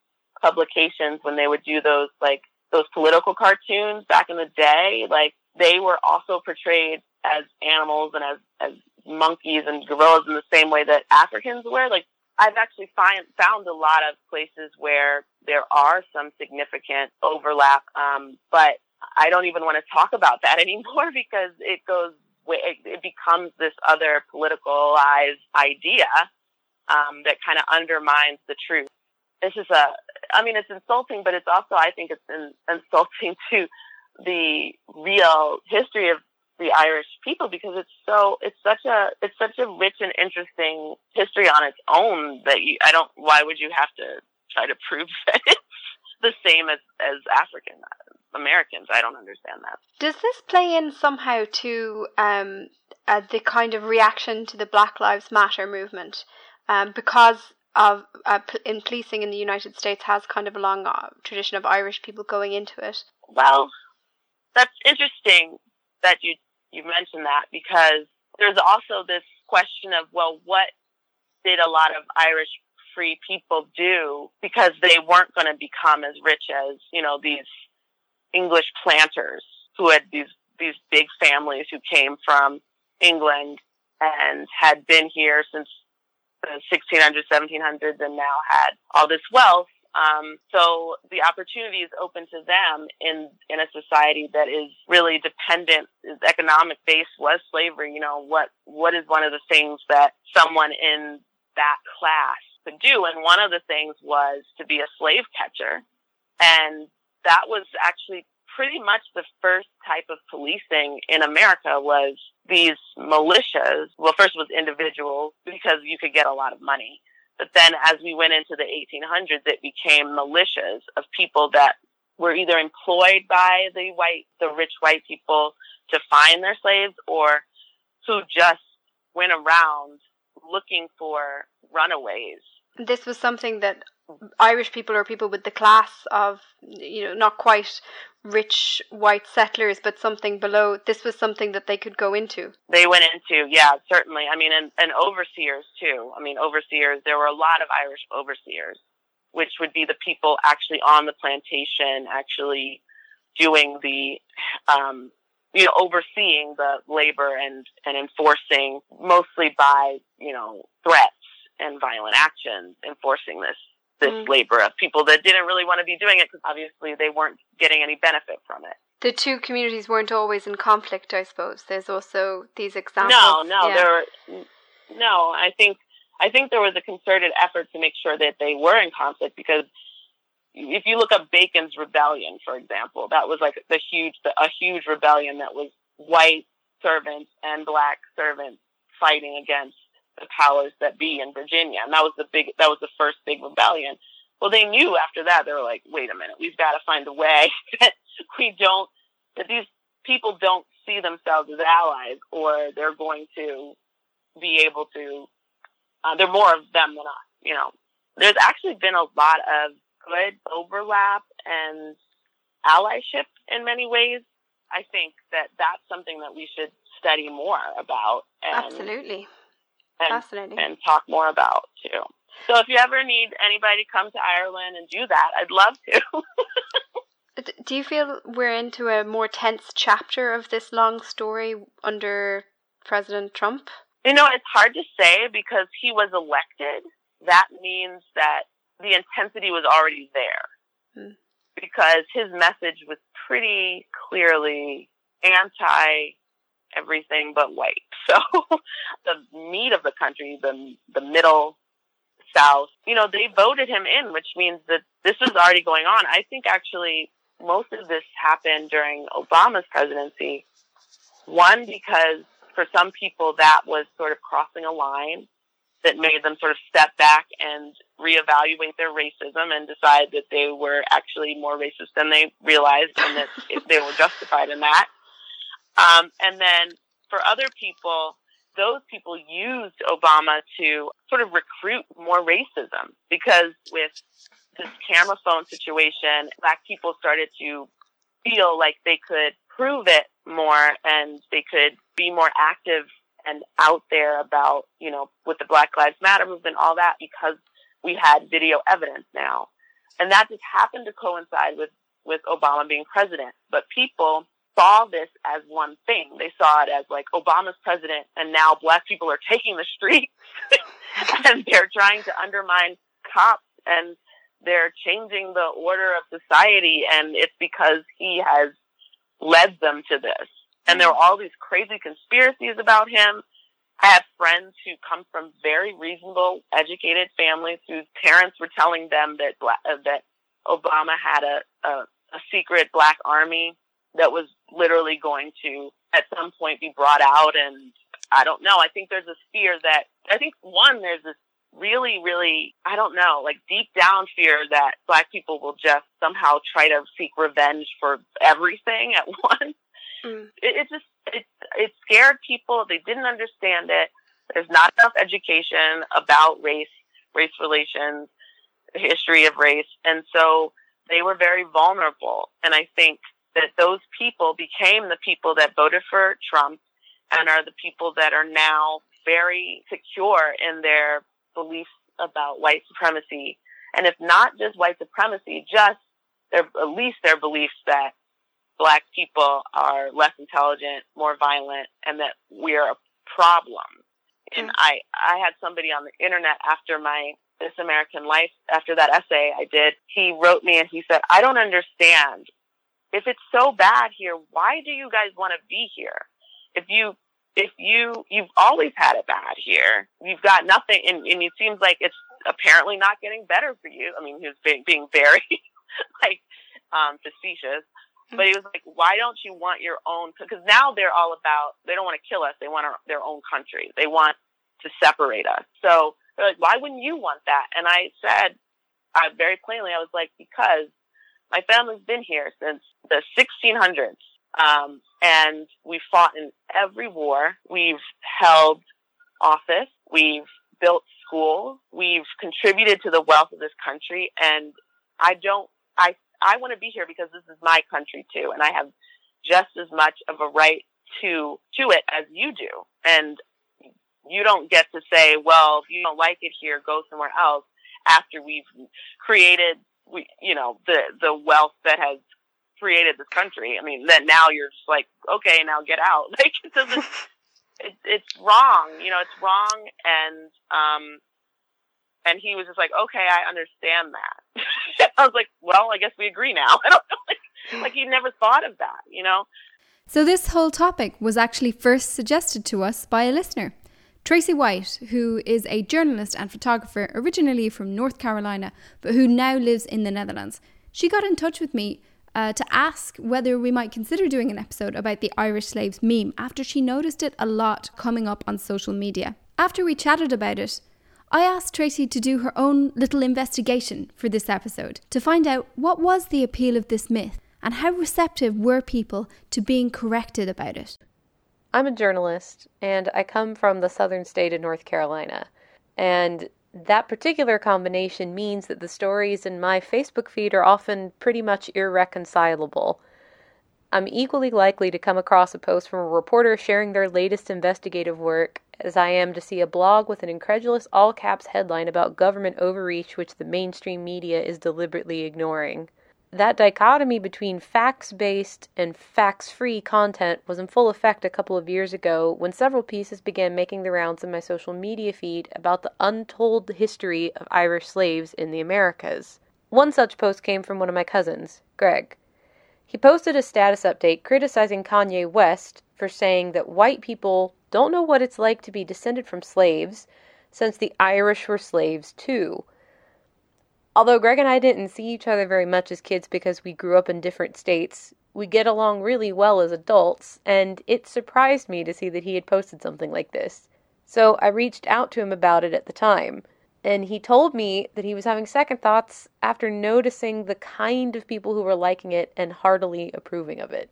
publications, when they would do those like those political cartoons back in the day, like they were also portrayed as animals and as, as monkeys and gorillas in the same way that Africans were. Like I've actually find, found a lot of places where there are some significant overlap, um, but I don't even want to talk about that [laughs] anymore because it goes, it, becomes this other politicalized idea um, that kind of undermines the truth. This is a, I mean, it's insulting, but it's also, I think it's in, insulting [laughs] to the real history of the Irish people because it's so it's such a it's such a rich and interesting history on its own that you I don't why would you have to try to prove [laughs] that it's the same as as African Americans I don't understand that. Does this play in somehow to um, uh, the kind of reaction to the Black Lives Matter movement um, because of uh, in policing in the United States has kind of a long uh, tradition of Irish people going into it. Well, that's interesting that you you mentioned that because there's also this question of well, what did a lot of Irish free people do because they weren't going to become as rich as you know these English planters who had these these big families who came from England and had been here since the 1600s, 1700s, and now had all this wealth um, so the opportunity is open to them in in a society that is really dependent, is economic based was slavery. You know what what is one of the things that someone in that class could do, and one of the things was to be a slave catcher, and that was actually pretty much the first type of policing in America was these militias. Well, first it was individuals because you could get a lot of money. But then as we went into the 1800s, it became militias of people that were either employed by the white, the rich white people to find their slaves or who just went around looking for runaways. This was something that Irish people or people with the class of, you know, not quite rich white settlers, but something below. This was something that they could go into. They went into, yeah, certainly. I mean, and, and overseers too. I mean, overseers, there were a lot of Irish overseers, which would be the people actually on the plantation, actually doing the, um, you know, overseeing the labor and, and enforcing mostly by, you know, threats and violent actions, enforcing this this mm. labor of people that didn't really want to be doing it because obviously they weren't getting any benefit from it. The two communities weren't always in conflict, I suppose. There's also these examples. No, no, yeah. there. Were, no, I think I think there was a concerted effort to make sure that they were in conflict because if you look up Bacon's rebellion, for example, that was like the huge, the, a huge rebellion that was white servants and black servants fighting against the powers that be in Virginia. And that was the big, that was the first big rebellion. Well, they knew after that, they were like, wait a minute, we've got to find a way [laughs] that we don't, that these people don't see themselves as allies or they're going to be able to, uh, they're more of them than us, you know. There's actually been a lot of good overlap and allyship in many ways. I think that that's something that we should study more about. And, Absolutely and, Fascinating. and talk more about too. So if you ever need anybody to come to Ireland and do that, I'd love to. [laughs] do you feel we're into a more tense chapter of this long story under President Trump? You know, it's hard to say because he was elected. That means that the intensity was already there. Hmm. Because his message was pretty clearly anti everything but white. [laughs] So the meat of the country, the the middle south, you know, they voted him in, which means that this was already going on. I think actually most of this happened during Obama's presidency. One because for some people that was sort of crossing a line that made them sort of step back and reevaluate their racism and decide that they were actually more racist than they realized and that [laughs] they were justified in that. Um, and then for other people, those people used Obama to sort of recruit more racism because with this camera phone situation, black people started to feel like they could prove it more and they could be more active and out there about, you know, with the Black Lives Matter movement, all that because we had video evidence now. And that just happened to coincide with with Obama being president. But people saw this as one thing. They saw it as like Obama's president and now black people are taking the streets [laughs] and they're trying to undermine cops and they're changing the order of society and it's because he has led them to this. And there were all these crazy conspiracies about him. I have friends who come from very reasonable, educated families whose parents were telling them that uh, that Obama had a, a a secret black army that was literally going to at some point be brought out and I don't know. I think there's this fear that I think one there's this really really I don't know, like deep down fear that black people will just somehow try to seek revenge for everything at [laughs] once. Mm. It, it just it it scared people. They didn't understand it. There's not enough education about race, race relations, the history of race, and so they were very vulnerable. And I think that those people became the people that voted for Trump and are the people that are now very secure in their beliefs about white supremacy. And if not just white supremacy, just their, at least their beliefs that black people are less intelligent, more violent, and that we're a problem. And mm. I, I had somebody on the internet after my This American Life, after that essay I did, he wrote me and he said, I don't understand. If it's so bad here, why do you guys want to be here? If you, if you, you've always had it bad here. You've got nothing, and, and it seems like it's apparently not getting better for you. I mean, he was being, being very, [laughs] like, um, facetious. But he was like, why don't you want your own? Because now they're all about, they don't want to kill us. They want our, their own country. They want to separate us. So they're like, why wouldn't you want that? And I said, I very plainly, I was like, because my family's been here since the 1600s. Um, and we fought in every war. We've held office. We've built schools. We've contributed to the wealth of this country. And I don't, I I want to be here because this is my country too, and I have just as much of a right to to it as you do. And you don't get to say, well, if you don't like it here, go somewhere else. After we've created, we, you know, the the wealth that has created this country. I mean, that now you're just like, okay, now get out. [laughs] Like it doesn't. it, it's wrong. You know, it's wrong, and um, and he was just like, okay, I understand that. [laughs] I was like, well, I guess we agree now. [laughs] I don't. Like, like he never thought of that, you know? So this whole topic was actually first suggested to us by a listener. Traci White, who is a journalist and photographer originally from North Carolina, but who now lives in the Netherlands. She got in touch with me uh, to ask whether we might consider doing an episode about the Irish slaves meme after she noticed it a lot coming up on social media. After we chatted about it, I asked Tracy to do her own little investigation for this episode to find out what was the appeal of this myth and how receptive were people to being corrected about it. I'm a journalist and I come from the southern state of North Carolina. And that particular combination means that the stories in my Facebook feed are often pretty much irreconcilable. I'm equally likely to come across a post from a reporter sharing their latest investigative work as I am to see a blog with an incredulous all caps headline about government overreach which the mainstream media is deliberately ignoring. That dichotomy between facts based and facts free content was in full effect a couple of years ago when several pieces began making the rounds in my social media feed about the untold history of Irish slaves in the Americas. One such post came from one of my cousins, Greg. He posted a status update criticizing Kanye West for saying that white people don't know what it's like to be descended from slaves, since the Irish were slaves too. Although Greg and I didn't see each other very much as kids because we grew up in different states, we get along really well as adults, and it surprised me to see that he had posted something like this. So I reached out to him about it at the time and he told me that he was having second thoughts after noticing the kind of people who were liking it and heartily approving of it.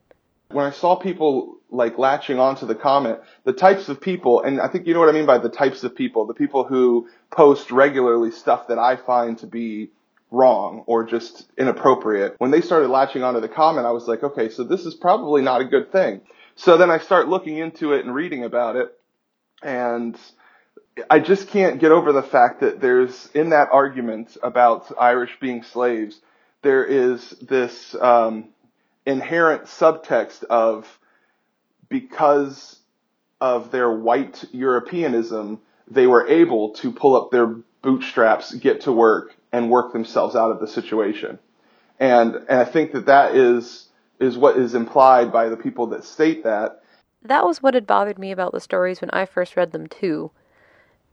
When I saw people like latching onto the comment, the types of people, and I think you know what I mean by the types of people, the people who post regularly stuff that I find to be wrong or just inappropriate. When they started latching onto the comment, I was like, okay, so this is probably not a good thing. So then I start looking into it and reading about it and I just can't get over the fact that there's in that argument about Irish being slaves, there is this um, inherent subtext of because of their white Europeanism, they were able to pull up their bootstraps, get to work, and work themselves out of the situation. And, and I think that that is, is what is implied by the people that state that. That was what had bothered me about the stories when I first read them, too.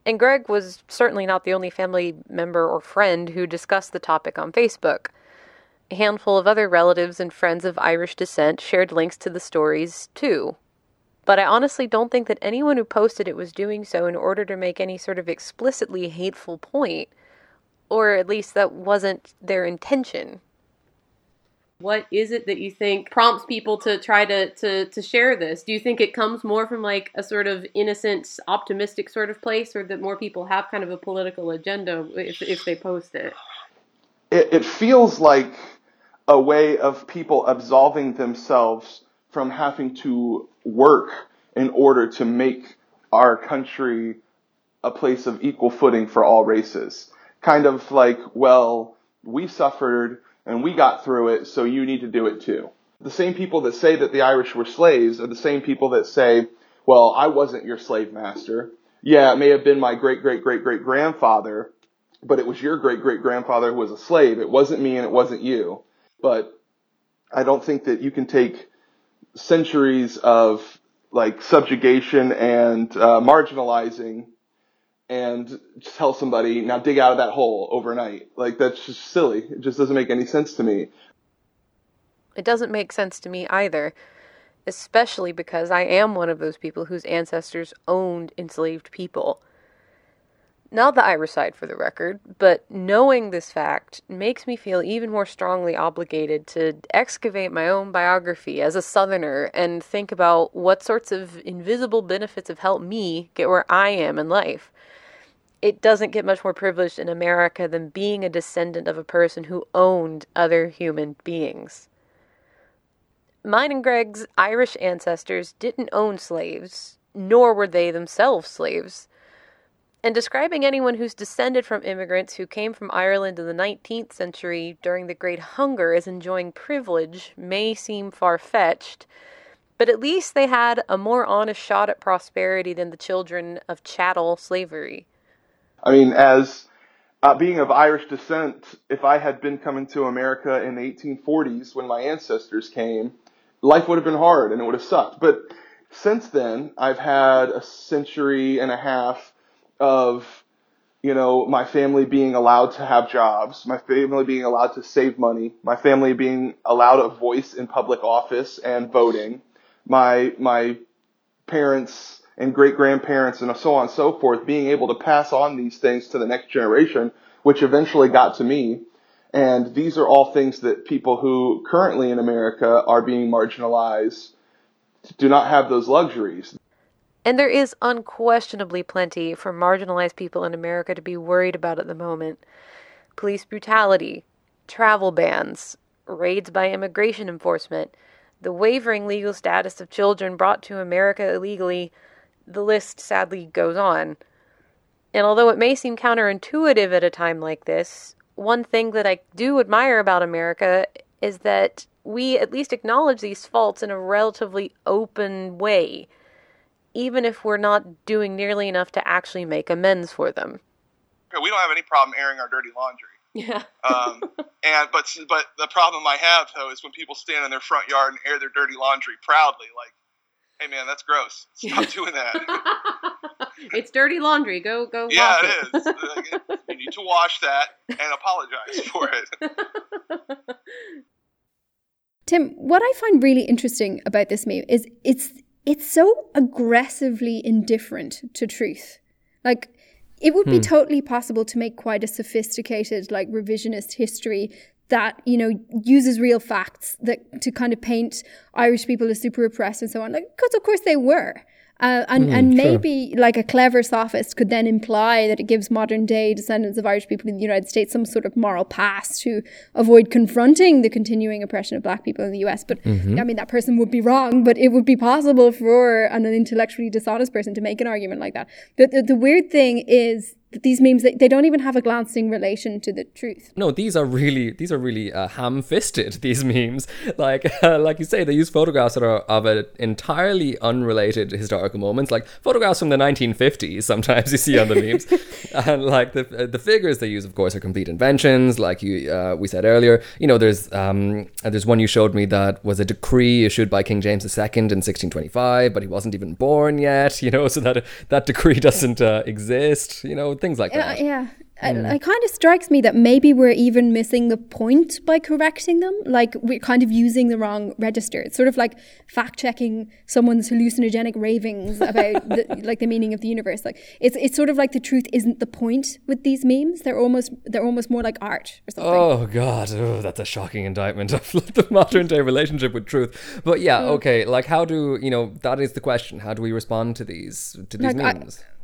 And Greg was certainly not the only family member or friend who discussed the topic on Facebook. A handful of other relatives and friends of Irish descent shared links to the stories, too. But I honestly don't think that anyone who posted it was doing so in order to make any sort of explicitly hateful point, or at least that wasn't their intention. What is it that you think prompts people to try to, to, to share this? Do you think it comes more from like a sort of innocent, optimistic sort of place, or that more people have kind of a political agenda if, if they post it? It, it feels like a way of people absolving themselves from having to work in order to make our country a place of equal footing for all races. Kind of like, well, we suffered and we got through it, so you need to do it too. The same people that say that the Irish were slaves are the same people that say, well, I wasn't your slave master. Yeah, it may have been my great great great great grandfather, but it was your great great grandfather who was a slave. It wasn't me and it wasn't you. But I don't think that you can take centuries of like subjugation and uh, marginalizing and tell somebody now dig out of that hole overnight. Like that's just silly. It just doesn't make any sense to me. It doesn't make sense to me either, especially because I am one of those people whose ancestors owned enslaved people. Not the Irish side for the record, but knowing this fact makes me feel even more strongly obligated to excavate my own biography as a Southerner and think about what sorts of invisible benefits have helped me get where I am in life it doesn't get much more privileged in America than being a descendant of a person who owned other human beings. Mine and Greg's Irish ancestors didn't own slaves, nor were they themselves slaves. And describing anyone who's descended from immigrants who came from Ireland in the 19th century during the Great Hunger as enjoying privilege may seem far fetched, but at least they had a more honest shot at prosperity than the children of chattel slavery. I mean, as uh, being of Irish descent, if I had been coming to America in the 1840s when my ancestors came, life would have been hard and it would have sucked. But since then, I've had a century and a half of, you know, my family being allowed to have jobs, my family being allowed to save money, my family being allowed a voice in public office and voting, my, my parents and great grandparents and so on and so forth, being able to pass on these things to the next generation, which eventually got to me. And these are all things that people who currently in America are being marginalized do not have those luxuries. And there is unquestionably plenty for marginalized people in America to be worried about at the moment police brutality, travel bans, raids by immigration enforcement, the wavering legal status of children brought to America illegally, the list sadly goes on. And although it may seem counterintuitive at a time like this, one thing that I do admire about America is that we at least acknowledge these faults in a relatively open way, even if we're not doing nearly enough to actually make amends for them. We don't have any problem airing our dirty laundry. Yeah. um, [laughs] and but but the problem I have though is when people stand in their front yard and air their dirty laundry proudly, like hey man, that's gross. Stop doing that. [laughs] it's dirty laundry. Go go. Yeah, wash it is. you need to wash that and apologize [laughs] for it. Tim, what I find really interesting about this meme is it's it's so aggressively indifferent to truth. Like it would be Hmm. totally possible to make quite a sophisticated like revisionist history that you know uses real facts that to kind of paint Irish people as super oppressed and so on. Like because of course they were. Uh, and Mm, and sure. maybe like a clever sophist could then imply that it gives modern day descendants of Irish people in the United States some sort of moral pass to avoid confronting the continuing oppression of black people in the US. But Mhm. I mean, that person would be wrong, but it would be possible for an intellectually dishonest person to make an argument like that. But the, the weird thing is that these memes they, they don't even have a glancing relation to the truth. No, these are really these are really uh, ham-fisted. [laughs] These memes, like [laughs] uh, like you say, they use photographs that are of an entirely unrelated historical moments, like photographs from the 1950s. Sometimes you see on the memes, [laughs] and like the uh, the figures they use, of course, are complete inventions. Like you uh, we said earlier, you know, there's um there's one you showed me that was a decree issued by King James II in 1625, but he wasn't even born yet. You know, so that that decree doesn't uh, exist. You know, things like that. yeah. Mm. It, it kind of strikes me that maybe we're even missing the point by correcting them. Like we're kind of using the wrong register. It's sort of like fact checking someone's hallucinogenic ravings about the, [laughs] like the meaning of the universe. Like it's it's sort of like the truth isn't the point with these memes. They're almost they're almost more like art or something. Oh God, oh, that's a shocking indictment of [laughs] the modern day relationship with truth. But yeah, Mm. okay, like how do you know that is the question? How do we respond to these to these Like, I-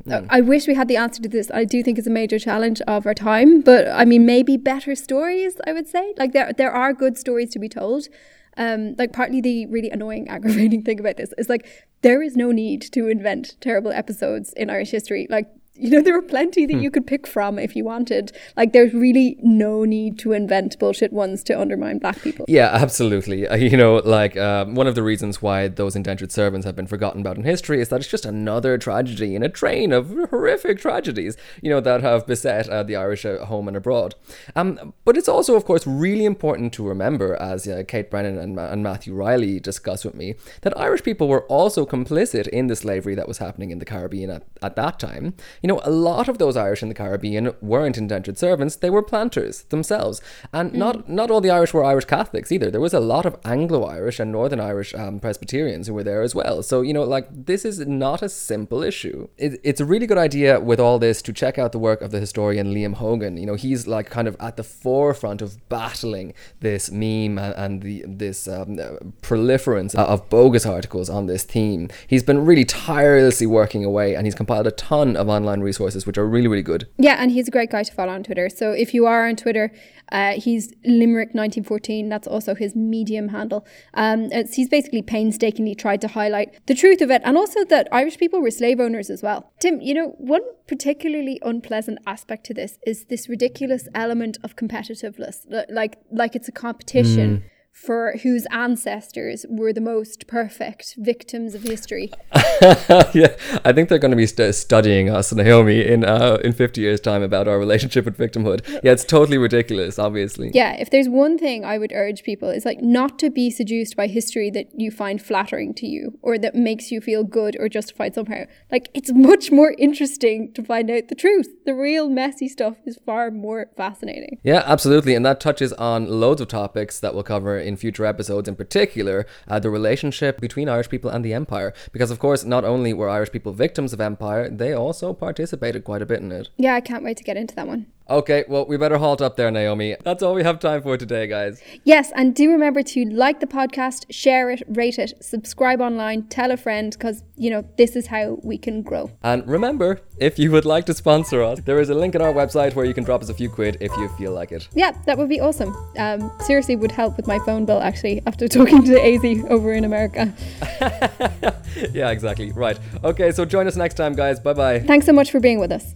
Uh, I wish we had the answer to this. I do think it's a major challenge of our time, but I mean, maybe better stories. I would say, like there there are good stories to be told. Um, like partly the really annoying, [laughs] aggravating thing about this is like there is no need to invent terrible episodes in Irish history. Like you know, there are plenty that you could pick from if you wanted. Like there's really no need to invent bullshit ones to undermine black people. Yeah, absolutely. Uh, you know, like um, one of the reasons why those indentured servants have been forgotten about in history is that it's just another tragedy in a train of horrific tragedies, you know, that have beset uh, the Irish uh, home and abroad. Um, but it's also, of course, really important to remember, as uh, Kate Brennan and, and Matthew Reilly discussed with me, that Irish people were also complicit in the slavery that was happening in the Caribbean at, at that time. You know, a lot of those Irish in the Caribbean weren't indentured servants; they were planters themselves, and not not all the Irish were Irish Catholics either. There was a lot of Anglo-Irish and Northern Irish um, Presbyterians who were there as well. So you know, like this is not a simple issue. It, it's a really good idea with all this to check out the work of the historian Liam Hogan. You know, he's like kind of at the forefront of battling this meme and, and the this um, uh, proliferance of bogus articles on this theme. He's been really tirelessly working away, and he's compiled a ton of online resources which are really really good. Yeah, and he's a great guy to follow on Twitter. So if you are on Twitter, uh, he's Limerick1914. That's also his medium handle. Um, it's, he's basically painstakingly tried to highlight the truth of it and also that Irish people were slave owners as well. Tim, you know, one particularly unpleasant aspect to this is this ridiculous element of competitiveness. Like, like it's a competition. Mm. For whose ancestors were the most perfect victims of history. [laughs] yeah, I think they're going to be st- studying us, Naomi, in uh, in fifty years' time about our relationship with victimhood. Yeah, it's totally ridiculous. Obviously. Yeah, if there's one thing I would urge people, it's like not to be seduced by history that you find flattering to you or that makes you feel good or justified somehow. Like it's much more interesting to find out the truth. The real messy stuff is far more fascinating. Yeah, absolutely. And that touches on loads of topics that we'll cover in future episodes, in particular, uh, the relationship between Irish people and the Empire. Because, of course, not only were Irish people victims of Empire, they also participated quite a bit in it. Yeah, I can't wait to get into that one. Okay, well, we better halt up there, Naomi. That's all we have time for today, guys. Yes, and do remember to like the podcast, share it, rate it, subscribe online, tell a friend, because, you know, this is how we can grow. And remember, if you would like to sponsor us, there is a link on our website where you can drop us a few quid if you feel like it. Yeah, that would be awesome. Um, seriously, would help with my phone bill actually after [laughs] talking to Azie over in America. [laughs] yeah, exactly. Right. Okay, so join us next time, guys. Bye bye. Thanks so much for being with us.